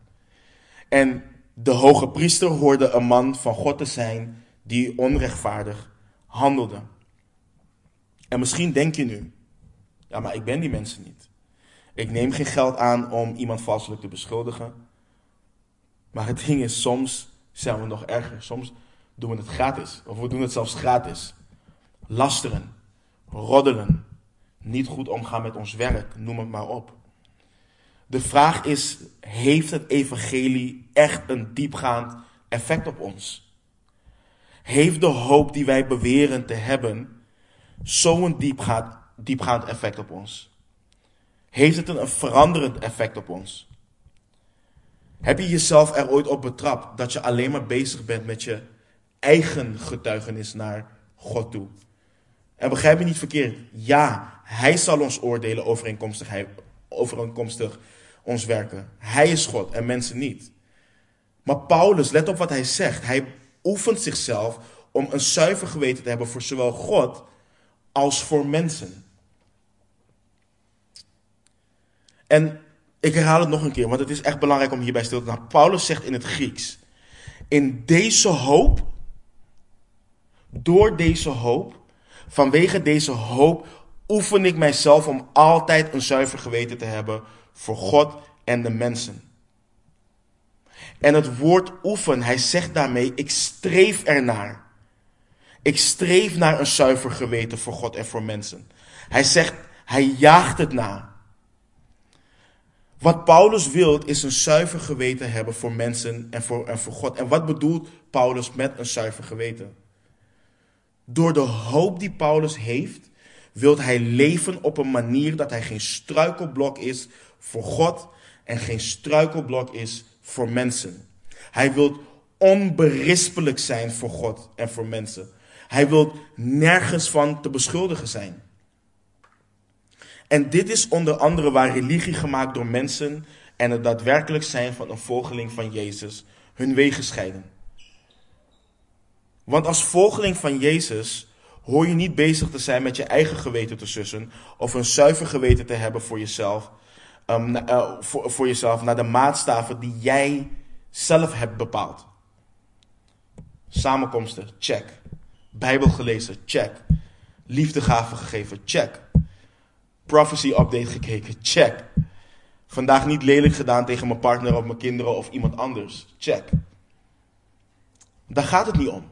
En de hoge priester hoorde een man van God te zijn die onrechtvaardig handelde. En misschien denk je nu, ja, maar ik ben die mensen niet. Ik neem geen geld aan om iemand valselijk te beschuldigen. Maar het ding is, soms zijn we nog erger. Soms doen we het gratis. Of we doen het zelfs gratis. Lasteren, roddelen, niet goed omgaan met ons werk, noem het maar op. De vraag is, heeft het evangelie echt een diepgaand effect op ons? Heeft de hoop die wij beweren te hebben zo'n diepgaand, diepgaand effect op ons? Heeft het een veranderend effect op ons? Heb je jezelf er ooit op betrapt dat je alleen maar bezig bent met je eigen getuigenis naar God toe? En begrijp me niet verkeerd. Ja, hij zal ons oordelen overeenkomstig, hij, overeenkomstig ons werken. Hij is God en mensen niet. Maar Paulus, let op wat hij zegt. Hij oefent zichzelf om een zuiver geweten te hebben voor zowel God als voor mensen. En ik herhaal het nog een keer, want het is echt belangrijk om hierbij stil te staan. Paulus zegt in het Grieks: In deze hoop, door deze hoop, vanwege deze hoop oefen ik mijzelf om altijd een zuiver geweten te hebben voor God en de mensen. En het woord oefen, hij zegt daarmee, ik streef ernaar. Ik streef naar een zuiver geweten voor God en voor mensen. Hij zegt, hij jaagt het na. Wat Paulus wil is een zuiver geweten hebben voor mensen en voor, en voor God. En wat bedoelt Paulus met een zuiver geweten? Door de hoop die Paulus heeft, wil hij leven op een manier dat hij geen struikelblok is voor God en geen struikelblok is voor mensen. Hij wil onberispelijk zijn voor God en voor mensen. Hij wil nergens van te beschuldigen zijn. En dit is onder andere waar religie gemaakt door mensen en het daadwerkelijk zijn van een volgeling van Jezus hun wegen scheiden. Want als volgeling van Jezus hoor je niet bezig te zijn met je eigen geweten te sussen of een zuiver geweten te hebben voor jezelf, um, uh, voor, voor jezelf naar de maatstaven die jij zelf hebt bepaald. Samenkomsten, check. Bijbel gelezen, check. Liefdegaven gegeven, check. Prophecy update gekeken, check. Vandaag niet lelijk gedaan tegen mijn partner of mijn kinderen of iemand anders, check. Daar gaat het niet om.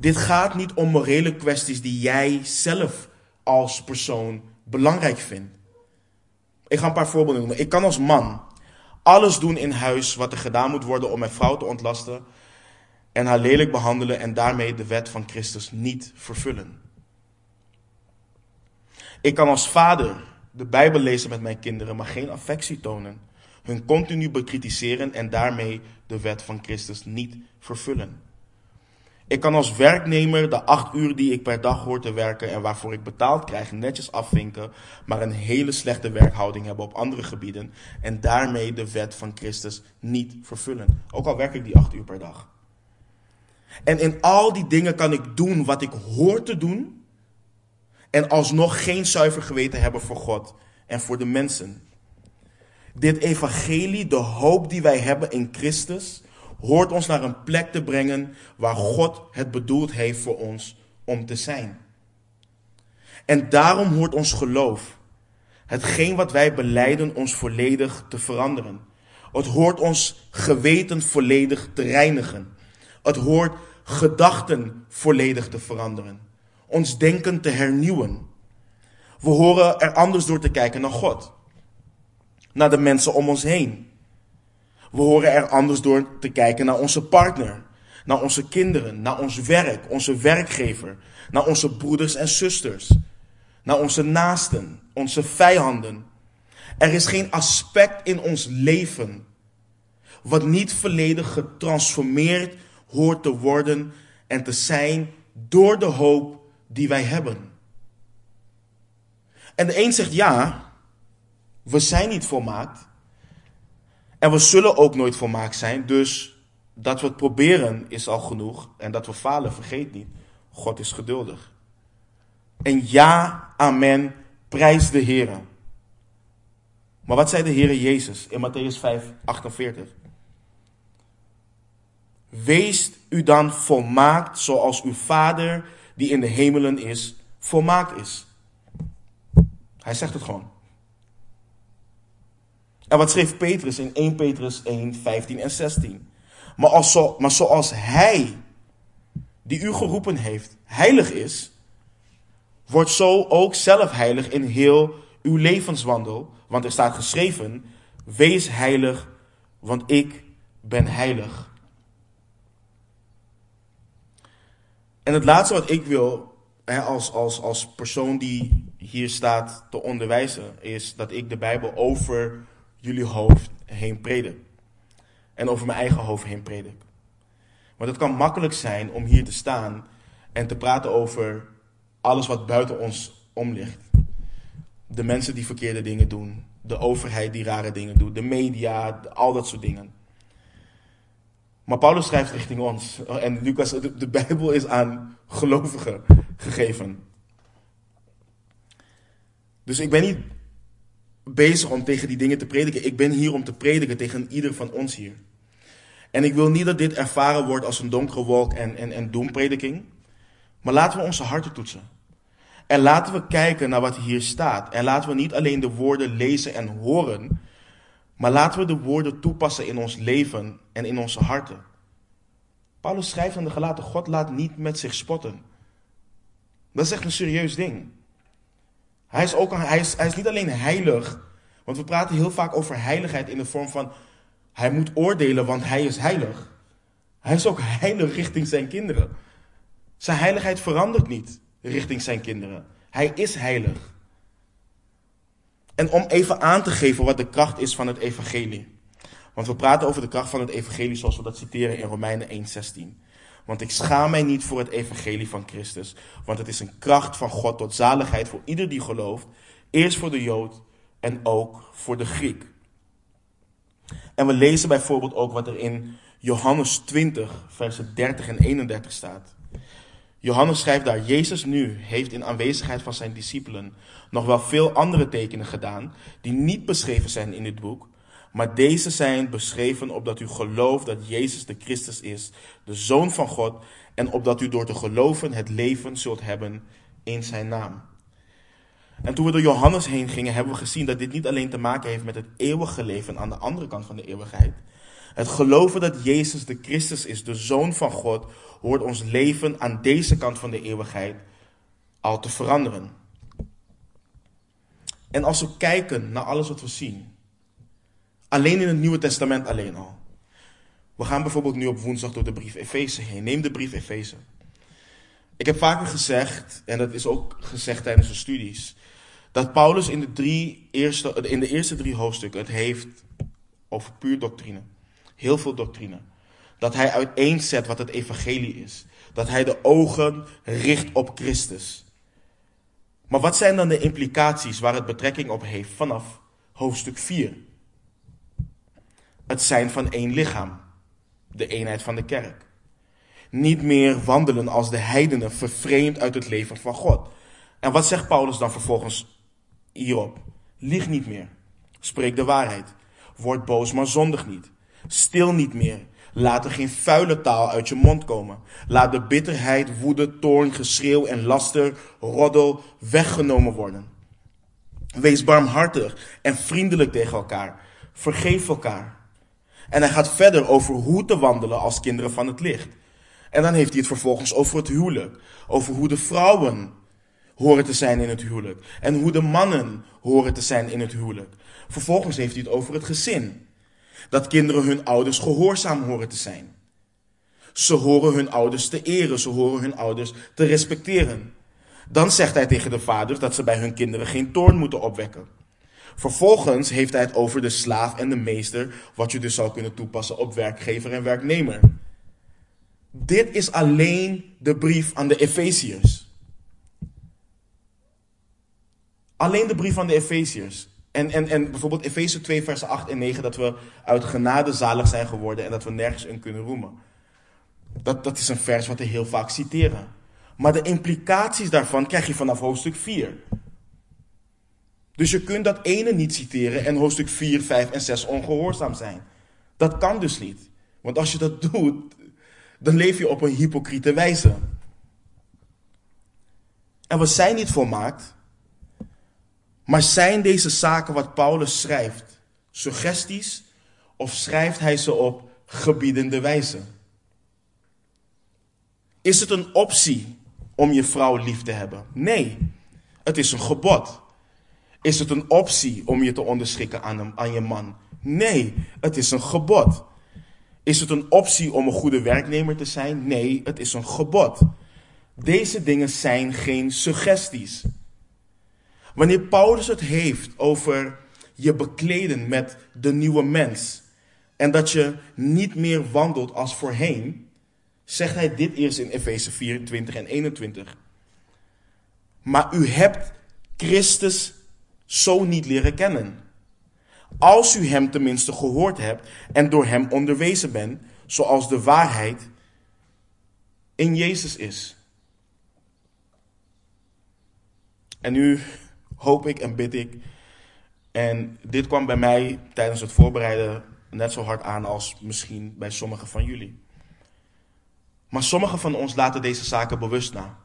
Dit gaat niet om morele kwesties die jij zelf als persoon belangrijk vindt. Ik ga een paar voorbeelden noemen. Ik kan als man alles doen in huis wat er gedaan moet worden om mijn vrouw te ontlasten en haar lelijk behandelen en daarmee de wet van Christus niet vervullen. Ik kan als vader de Bijbel lezen met mijn kinderen, maar geen affectie tonen, hun continu bekritiseren en daarmee de wet van Christus niet vervullen. Ik kan als werknemer de acht uur die ik per dag hoor te werken en waarvoor ik betaald krijg netjes afvinken, maar een hele slechte werkhouding hebben op andere gebieden en daarmee de wet van Christus niet vervullen. Ook al werk ik die acht uur per dag. En in al die dingen kan ik doen wat ik hoor te doen en alsnog geen zuiver geweten hebben voor God en voor de mensen. Dit evangelie, de hoop die wij hebben in Christus, hoort ons naar een plek te brengen waar God het bedoeld heeft voor ons om te zijn. En daarom hoort ons geloof, hetgeen wat wij beleiden, ons volledig te veranderen. Het hoort ons geweten volledig te reinigen. Het hoort gedachten volledig te veranderen. Ons denken te hernieuwen. We horen er anders door te kijken naar God. Naar de mensen om ons heen. We horen er anders door te kijken naar onze partner, naar onze kinderen, naar ons werk, onze werkgever, naar onze broeders en zusters, naar onze naasten, onze vijanden. Er is geen aspect in ons leven wat niet volledig getransformeerd hoort te worden en te zijn door de hoop die wij hebben. En de een zegt ja, we zijn niet volmaakt. En we zullen ook nooit volmaakt zijn. Dus dat we het proberen is al genoeg. En dat we falen, vergeet niet. God is geduldig. En ja, amen, prijs de Heer. Maar wat zei de Heer Jezus in Matthäus 5, 48? Wees u dan volmaakt zoals uw Vader die in de hemelen is, volmaakt is. Hij zegt het gewoon. En wat schreef Petrus in 1 Petrus 1, 15 en 16? Maar, als zo, maar zoals hij, die u geroepen heeft, heilig is, wordt zo ook zelf heilig in heel uw levenswandel. Want er staat geschreven, wees heilig, want ik ben heilig. En het laatste wat ik wil, hè, als, als, als persoon die hier staat te onderwijzen, is dat ik de Bijbel over jullie hoofd heen predik. En over mijn eigen hoofd heen predik. Want het kan makkelijk zijn om hier te staan en te praten over alles wat buiten ons om ligt. De mensen die verkeerde dingen doen, de overheid die rare dingen doet, de media, al dat soort dingen. Maar Paulus schrijft richting ons. En Lucas, de, de Bijbel is aan gelovigen gegeven. Dus ik ben niet bezig om tegen die dingen te prediken. Ik ben hier om te prediken tegen ieder van ons hier. En ik wil niet dat dit ervaren wordt als een donkere wolk en, en, en doemprediking. Maar laten we onze harten toetsen. En laten we kijken naar wat hier staat. En laten we niet alleen de woorden lezen en horen. Maar laten we de woorden toepassen in ons leven en in onze harten. Paulus schrijft aan de gelaten, God laat niet met zich spotten. Dat is echt een serieus ding. Hij is, ook, hij is, hij is niet alleen heilig, Want we praten heel vaak over heiligheid in de vorm van hij moet oordelen, want hij is heilig. Hij is ook heilig richting zijn kinderen. Zijn heiligheid verandert niet richting zijn kinderen. Hij is heilig. En om even aan te geven wat de kracht is van het evangelie. Want we praten over de kracht van het evangelie zoals we dat citeren in Romeinen 1:16. Want ik schaam mij niet voor het evangelie van Christus, want het is een kracht van God tot zaligheid voor ieder die gelooft, eerst voor de Jood en ook voor de Griek. En we lezen bijvoorbeeld ook wat er in Johannes 20, versen 30 en 31 staat. Johannes schrijft daar, Jezus nu heeft in aanwezigheid van zijn discipelen nog wel veel andere tekenen gedaan die niet beschreven zijn in dit boek, maar deze zijn beschreven opdat u gelooft dat Jezus de Christus is, de Zoon van God, en opdat u door te geloven het leven zult hebben in zijn naam. En toen we door Johannes heen gingen, hebben we gezien dat dit niet alleen te maken heeft met het eeuwige leven aan de andere kant van de eeuwigheid. Het geloven dat Jezus de Christus is, de Zoon van God, hoort ons leven aan deze kant van de eeuwigheid al te veranderen. En als we kijken naar alles wat we zien, alleen in het Nieuwe Testament alleen al. We gaan bijvoorbeeld nu op woensdag door de brief Efeze heen. Neem de brief Efeze. Ik heb vaker gezegd, en dat is ook gezegd tijdens de studies, dat Paulus in de, drie eerste, in de eerste drie hoofdstukken het heeft over puur doctrine. Heel veel doctrine. Dat hij uiteenzet wat het evangelie is. Dat hij de ogen richt op Christus. Maar wat zijn dan de implicaties waar het betrekking op heeft vanaf hoofdstuk 4? Het zijn van één lichaam. De eenheid van de kerk. Niet meer wandelen als de heidenen, vervreemd uit het leven van God. En wat zegt Paulus dan vervolgens hierop. Lieg niet meer. Spreek de waarheid. Word boos, maar zondig niet. Stil niet meer. Laat er geen vuile taal uit je mond komen. Laat de bitterheid, woede, toorn, geschreeuw en laster, roddel weggenomen worden. Wees barmhartig en vriendelijk tegen elkaar. Vergeef elkaar. En hij gaat verder over hoe te wandelen als kinderen van het licht. En dan heeft hij het vervolgens over het huwelijk. Over hoe de vrouwen horen te zijn in het huwelijk. En hoe de mannen horen te zijn in het huwelijk. Vervolgens heeft hij het over het gezin. Dat kinderen hun ouders gehoorzaam horen te zijn. Ze horen hun ouders te eren, ze horen hun ouders te respecteren. Dan zegt hij tegen de vaders dat ze bij hun kinderen geen toorn moeten opwekken. Vervolgens heeft hij het over de slaaf en de meester, wat je dus zou kunnen toepassen op werkgever en werknemer. Dit is alleen de brief aan de Efeziërs. Alleen de brief van de Efeziërs. En, en, en bijvoorbeeld Efeze 2, vers 8 en 9, dat we uit genade zalig zijn geworden en dat we nergens in kunnen roemen. Dat, dat is een vers wat we heel vaak citeren. Maar de implicaties daarvan krijg je vanaf hoofdstuk 4. Dus je kunt dat ene niet citeren en hoofdstuk 4, 5 en 6 ongehoorzaam zijn. Dat kan dus niet. Want als je dat doet, dan leef je op een hypocriete wijze. En we zijn niet volmaakt. Maar zijn deze zaken wat Paulus schrijft suggesties of schrijft hij ze op gebiedende wijze? Is het een optie om je vrouw lief te hebben? Nee, het is een gebod. Is het een optie om je te onderschikken aan, aan je man? Nee, het is een gebod. Is het een optie om een goede werknemer te zijn? Nee, het is een gebod. Deze dingen zijn geen suggesties. Wanneer Paulus het heeft over je bekleden met de nieuwe mens en dat je niet meer wandelt als voorheen, zegt hij dit eerst in Efeze 24 en 21. Maar u hebt Christus zo niet leren kennen. Als u hem tenminste gehoord hebt en door hem onderwezen bent, zoals de waarheid in Jezus is. En nu hoop ik en bid ik. En dit kwam bij mij tijdens het voorbereiden net zo hard aan als misschien bij sommigen van jullie. Maar sommigen van ons laten deze zaken bewust na.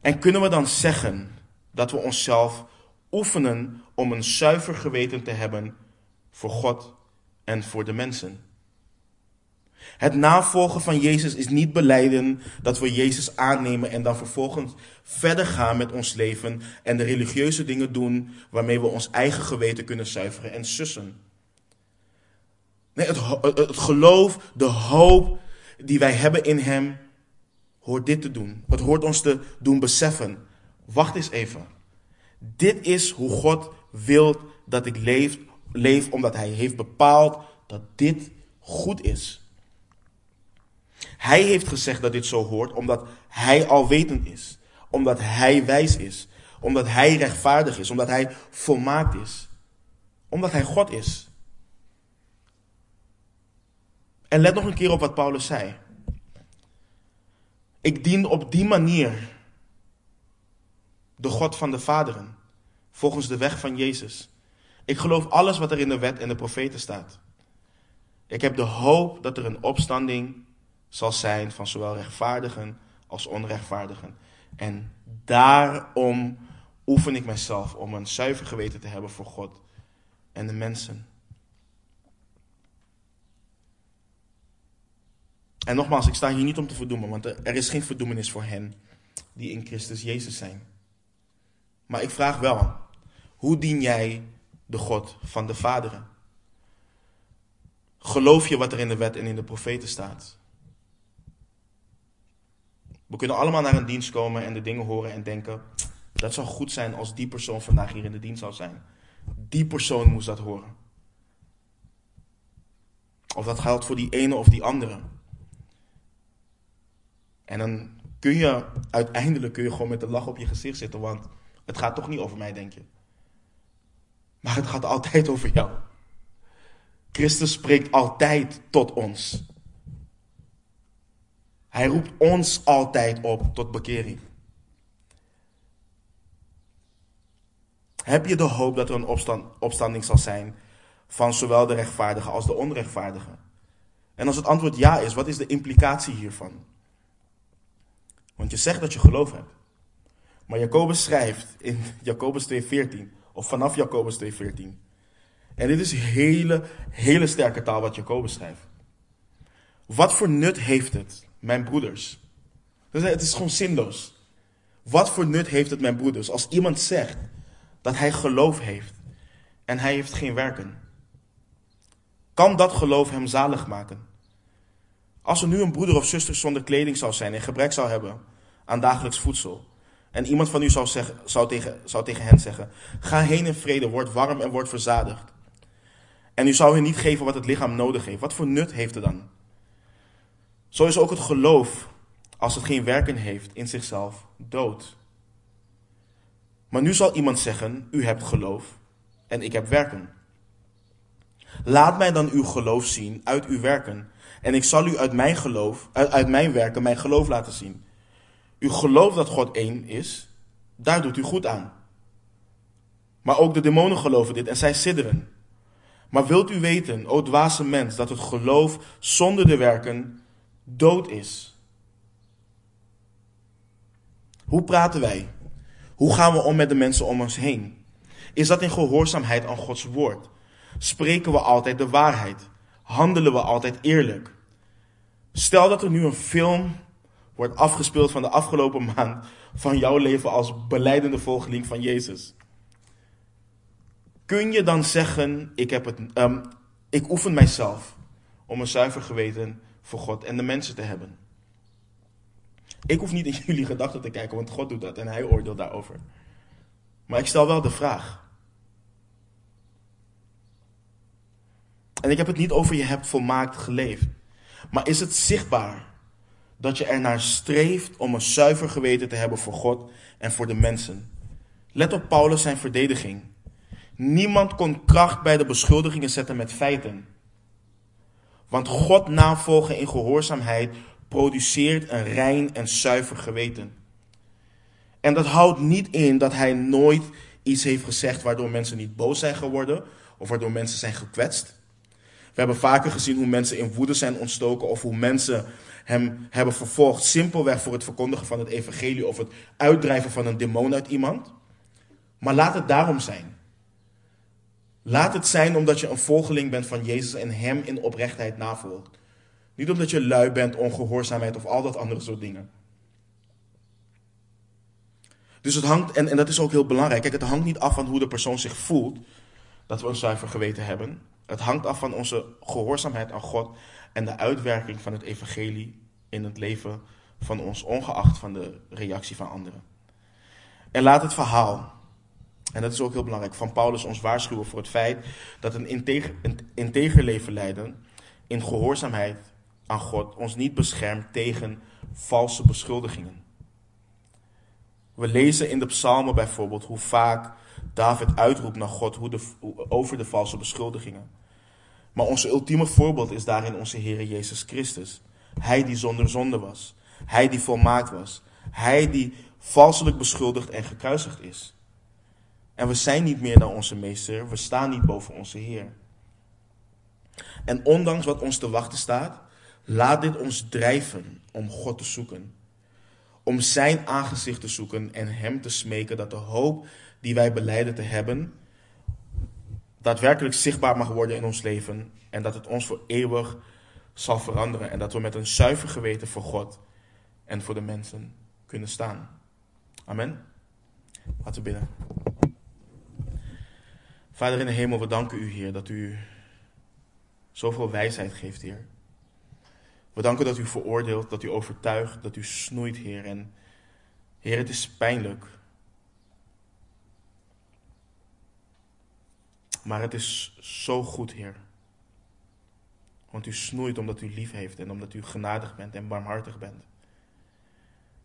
En kunnen we dan zeggen dat we onszelf oefenen om een zuiver geweten te hebben voor God en voor de mensen? Het navolgen van Jezus is niet beleiden dat we Jezus aannemen en dan vervolgens verder gaan met ons leven en de religieuze dingen doen waarmee we ons eigen geweten kunnen zuiveren en sussen. Nee, het, het geloof, de hoop die wij hebben in Hem, hoort dit te doen. Het hoort ons te doen beseffen. Wacht eens even. Dit is hoe God wil dat ik leef, leef omdat Hij heeft bepaald dat dit goed is. Hij heeft gezegd dat dit zo hoort omdat Hij alwetend is. Omdat Hij wijs is. Omdat Hij rechtvaardig is. Omdat Hij volmaakt is. Omdat Hij God is. En let nog een keer op wat Paulus zei. Ik dien op die manier de God van de vaderen, volgens de weg van Jezus. Ik geloof alles wat er in de wet en de profeten staat. Ik heb de hoop dat er een opstanding zal zijn van zowel rechtvaardigen als onrechtvaardigen. En daarom oefen ik mezelf om een zuiver geweten te hebben voor God en de mensen. En nogmaals, ik sta hier niet om te verdoemen, want er is geen verdoemenis voor hen die in Christus Jezus zijn. Maar ik vraag wel, hoe dien jij de God van de Vaderen? Geloof je wat er in de wet en in de profeten staat? We kunnen allemaal naar een dienst komen en de dingen horen en denken, dat zou goed zijn als die persoon vandaag hier in de dienst zou zijn. Die persoon moest dat horen. Of dat geldt voor die ene of die andere. En dan kun je uiteindelijk kun je gewoon met een lach op je gezicht zitten, want het gaat toch niet over mij, denk je. Maar het gaat altijd over jou. Christus spreekt altijd tot ons. Hij roept ons altijd op tot bekering. Heb je de hoop dat er een opstand, opstanding zal zijn van zowel de rechtvaardige als de onrechtvaardige? En als het antwoord ja is, wat is de implicatie hiervan? Want je zegt dat je geloof hebt. Maar Jacobus schrijft in Jacobus 2:14, of vanaf Jacobus 2:14. En dit is hele, hele sterke taal wat Jacobus schrijft. Wat voor nut heeft het, mijn broeders? Het is gewoon zinloos. Wat voor nut heeft het, mijn broeders, als iemand zegt dat hij geloof heeft en hij heeft geen werken? Kan dat geloof hem zalig maken? Als er nu een broeder of zuster zonder kleding zou zijn en gebrek zou hebben aan dagelijks voedsel, en iemand van u zou, zou, tegen, zou tegen hen zeggen: Ga heen in vrede, word warm en word verzadigd. En u zou hen niet geven wat het lichaam nodig heeft. Wat voor nut heeft het dan? Zo is ook het geloof, als het geen werken heeft in zichzelf, dood. Maar nu zal iemand zeggen: U hebt geloof en ik heb werken. Laat mij dan uw geloof zien uit uw werken. En ik zal u uit mijn geloof, uit mijn werken, mijn geloof laten zien. U gelooft dat God één is, daar doet u goed aan. Maar ook de demonen geloven dit en zij sidderen. Maar wilt u weten, o dwaze mens, dat het geloof zonder de werken dood is? Hoe praten wij? Hoe gaan we om met de mensen om ons heen? Is dat in gehoorzaamheid aan Gods woord? Spreken we altijd de waarheid? Handelen we altijd eerlijk? Stel dat er nu een film wordt afgespeeld van de afgelopen maand van jouw leven als beleidende volgeling van Jezus. Kun je dan zeggen, ik, heb het, um, ik oefen mijzelf om een zuiver geweten voor God en de mensen te hebben? Ik hoef niet in jullie gedachten te kijken, want God doet dat en Hij oordeelt daarover. Maar ik stel wel de vraag. En ik heb het niet over je hebt volmaakt geleefd. Maar is het zichtbaar dat je ernaar streeft om een zuiver geweten te hebben voor God en voor de mensen. Let op Paulus zijn verdediging. Niemand kon kracht bij de beschuldigingen zetten met feiten. Want God navolgen in gehoorzaamheid produceert een rein en zuiver geweten. En dat houdt niet in dat hij nooit iets heeft gezegd waardoor mensen niet boos zijn geworden of waardoor mensen zijn gekwetst. We hebben vaker gezien hoe mensen in woede zijn ontstoken of hoe mensen hem hebben vervolgd simpelweg voor het verkondigen van het evangelie of het uitdrijven van een demon uit iemand. Maar laat het daarom zijn. Laat het zijn omdat je een volgeling bent van Jezus en hem in oprechtheid navolgt. Niet omdat je lui bent, ongehoorzaamheid of al dat andere soort dingen. Dus het hangt, en, en dat is ook heel belangrijk. Kijk, het hangt niet af van hoe de persoon zich voelt dat we een zuiver geweten hebben. Het hangt af van onze gehoorzaamheid aan God en de uitwerking van het evangelie in het leven van ons, ongeacht van de reactie van anderen. En laat het verhaal, en dat is ook heel belangrijk, van Paulus ons waarschuwen voor het feit dat een integer, een integer leven leiden in gehoorzaamheid aan God ons niet beschermt tegen valse beschuldigingen. We lezen in de psalmen bijvoorbeeld hoe vaak David uitroept naar God hoe de, over de valse beschuldigingen. Maar onze ultieme voorbeeld is daarin onze Heer Jezus Christus. Hij die zonder zonde was. Hij die volmaakt was. Hij die valselijk beschuldigd en gekruisigd is. En we zijn niet meer dan onze meester. We staan niet boven onze Heer. En ondanks wat ons te wachten staat, laat dit ons drijven om God te zoeken. Om zijn aangezicht te zoeken en hem te smeken dat de hoop die wij beleiden te hebben, daadwerkelijk zichtbaar mag worden in ons leven. En dat het ons voor eeuwig zal veranderen. En dat we met een zuiver geweten voor God en voor de mensen kunnen staan. Amen. Laten we bidden. Vader in de hemel, we danken u, Heer, dat u zoveel wijsheid geeft, Heer. We danken dat u veroordeelt, dat u overtuigt, dat u snoeit, Heer. En Heer, het is pijnlijk. Maar het is zo goed, Heer. Want u snoeit omdat u lief heeft en omdat u genadig bent en barmhartig bent.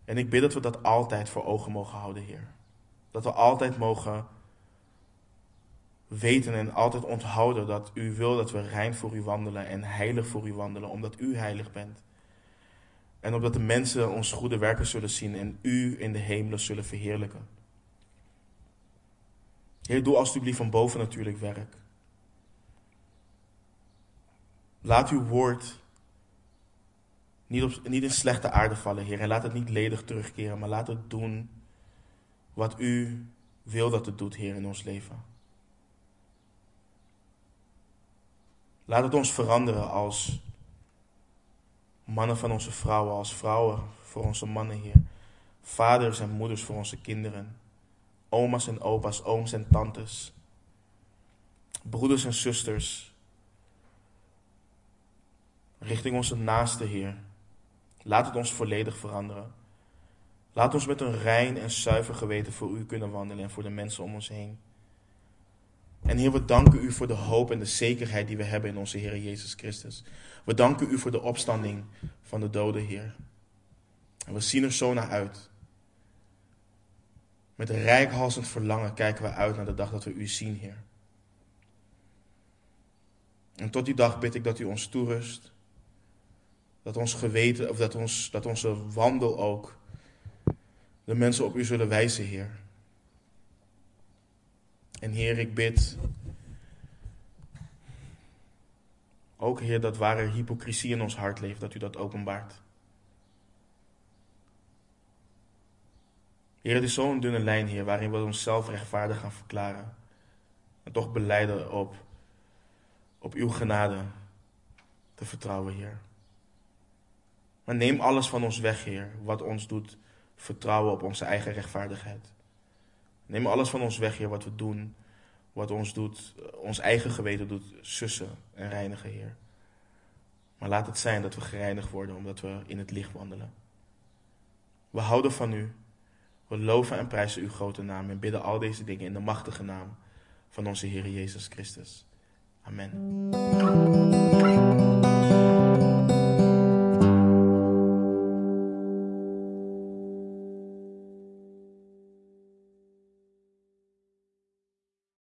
En ik bid dat we dat altijd voor ogen mogen houden, Heer. Dat we altijd mogen weten en altijd onthouden dat u wil dat we rein voor u wandelen en heilig voor u wandelen, omdat u heilig bent. En opdat de mensen ons goede werken zullen zien en u in de hemelen zullen verheerlijken. Heer, doe alstublieft van boven natuurlijk werk. Laat uw woord niet, op, niet in slechte aarde vallen, Heer. En laat het niet ledig terugkeren, maar laat het doen wat u wil dat het doet, Heer, in ons leven. Laat het ons veranderen als mannen van onze vrouwen, als vrouwen voor onze mannen, Heer. Vaders en moeders voor onze kinderen. Oma's en opa's, ooms en tantes. Broeders en zusters. Richting onze naaste, Heer. Laat het ons volledig veranderen. Laat ons met een rein en zuiver geweten voor U kunnen wandelen en voor de mensen om ons heen. En Heer, we danken U voor de hoop en de zekerheid die we hebben in onze Heer Jezus Christus. We danken U voor de opstanding van de doden, Heer. En we zien er zo naar uit. Met rijkhalsend verlangen kijken we uit naar de dag dat we U zien, Heer. En tot die dag bid ik dat U ons toerust. Dat ons geweten, of dat, ons, dat onze wandel ook de mensen op U zullen wijzen, Heer. En Heer, ik bid ook, Heer, dat waar hypocrisie in ons hart leeft, dat U dat openbaart. Heer, het is zo'n dunne lijn, Heer, waarin we onszelf rechtvaardig gaan verklaren. En toch beleiden op, op Uw genade te vertrouwen, Heer. Maar neem alles van ons weg, Heer, wat ons doet vertrouwen op onze eigen rechtvaardigheid. Neem alles van ons weg, Heer, wat we doen, wat ons doet, ons eigen geweten doet sussen en reinigen, Heer. Maar laat het zijn dat we gereinigd worden omdat we in het licht wandelen. We houden van U. We loven en prijzen uw grote naam en bidden al deze dingen in de machtige naam van onze Heer Jezus Christus. Amen.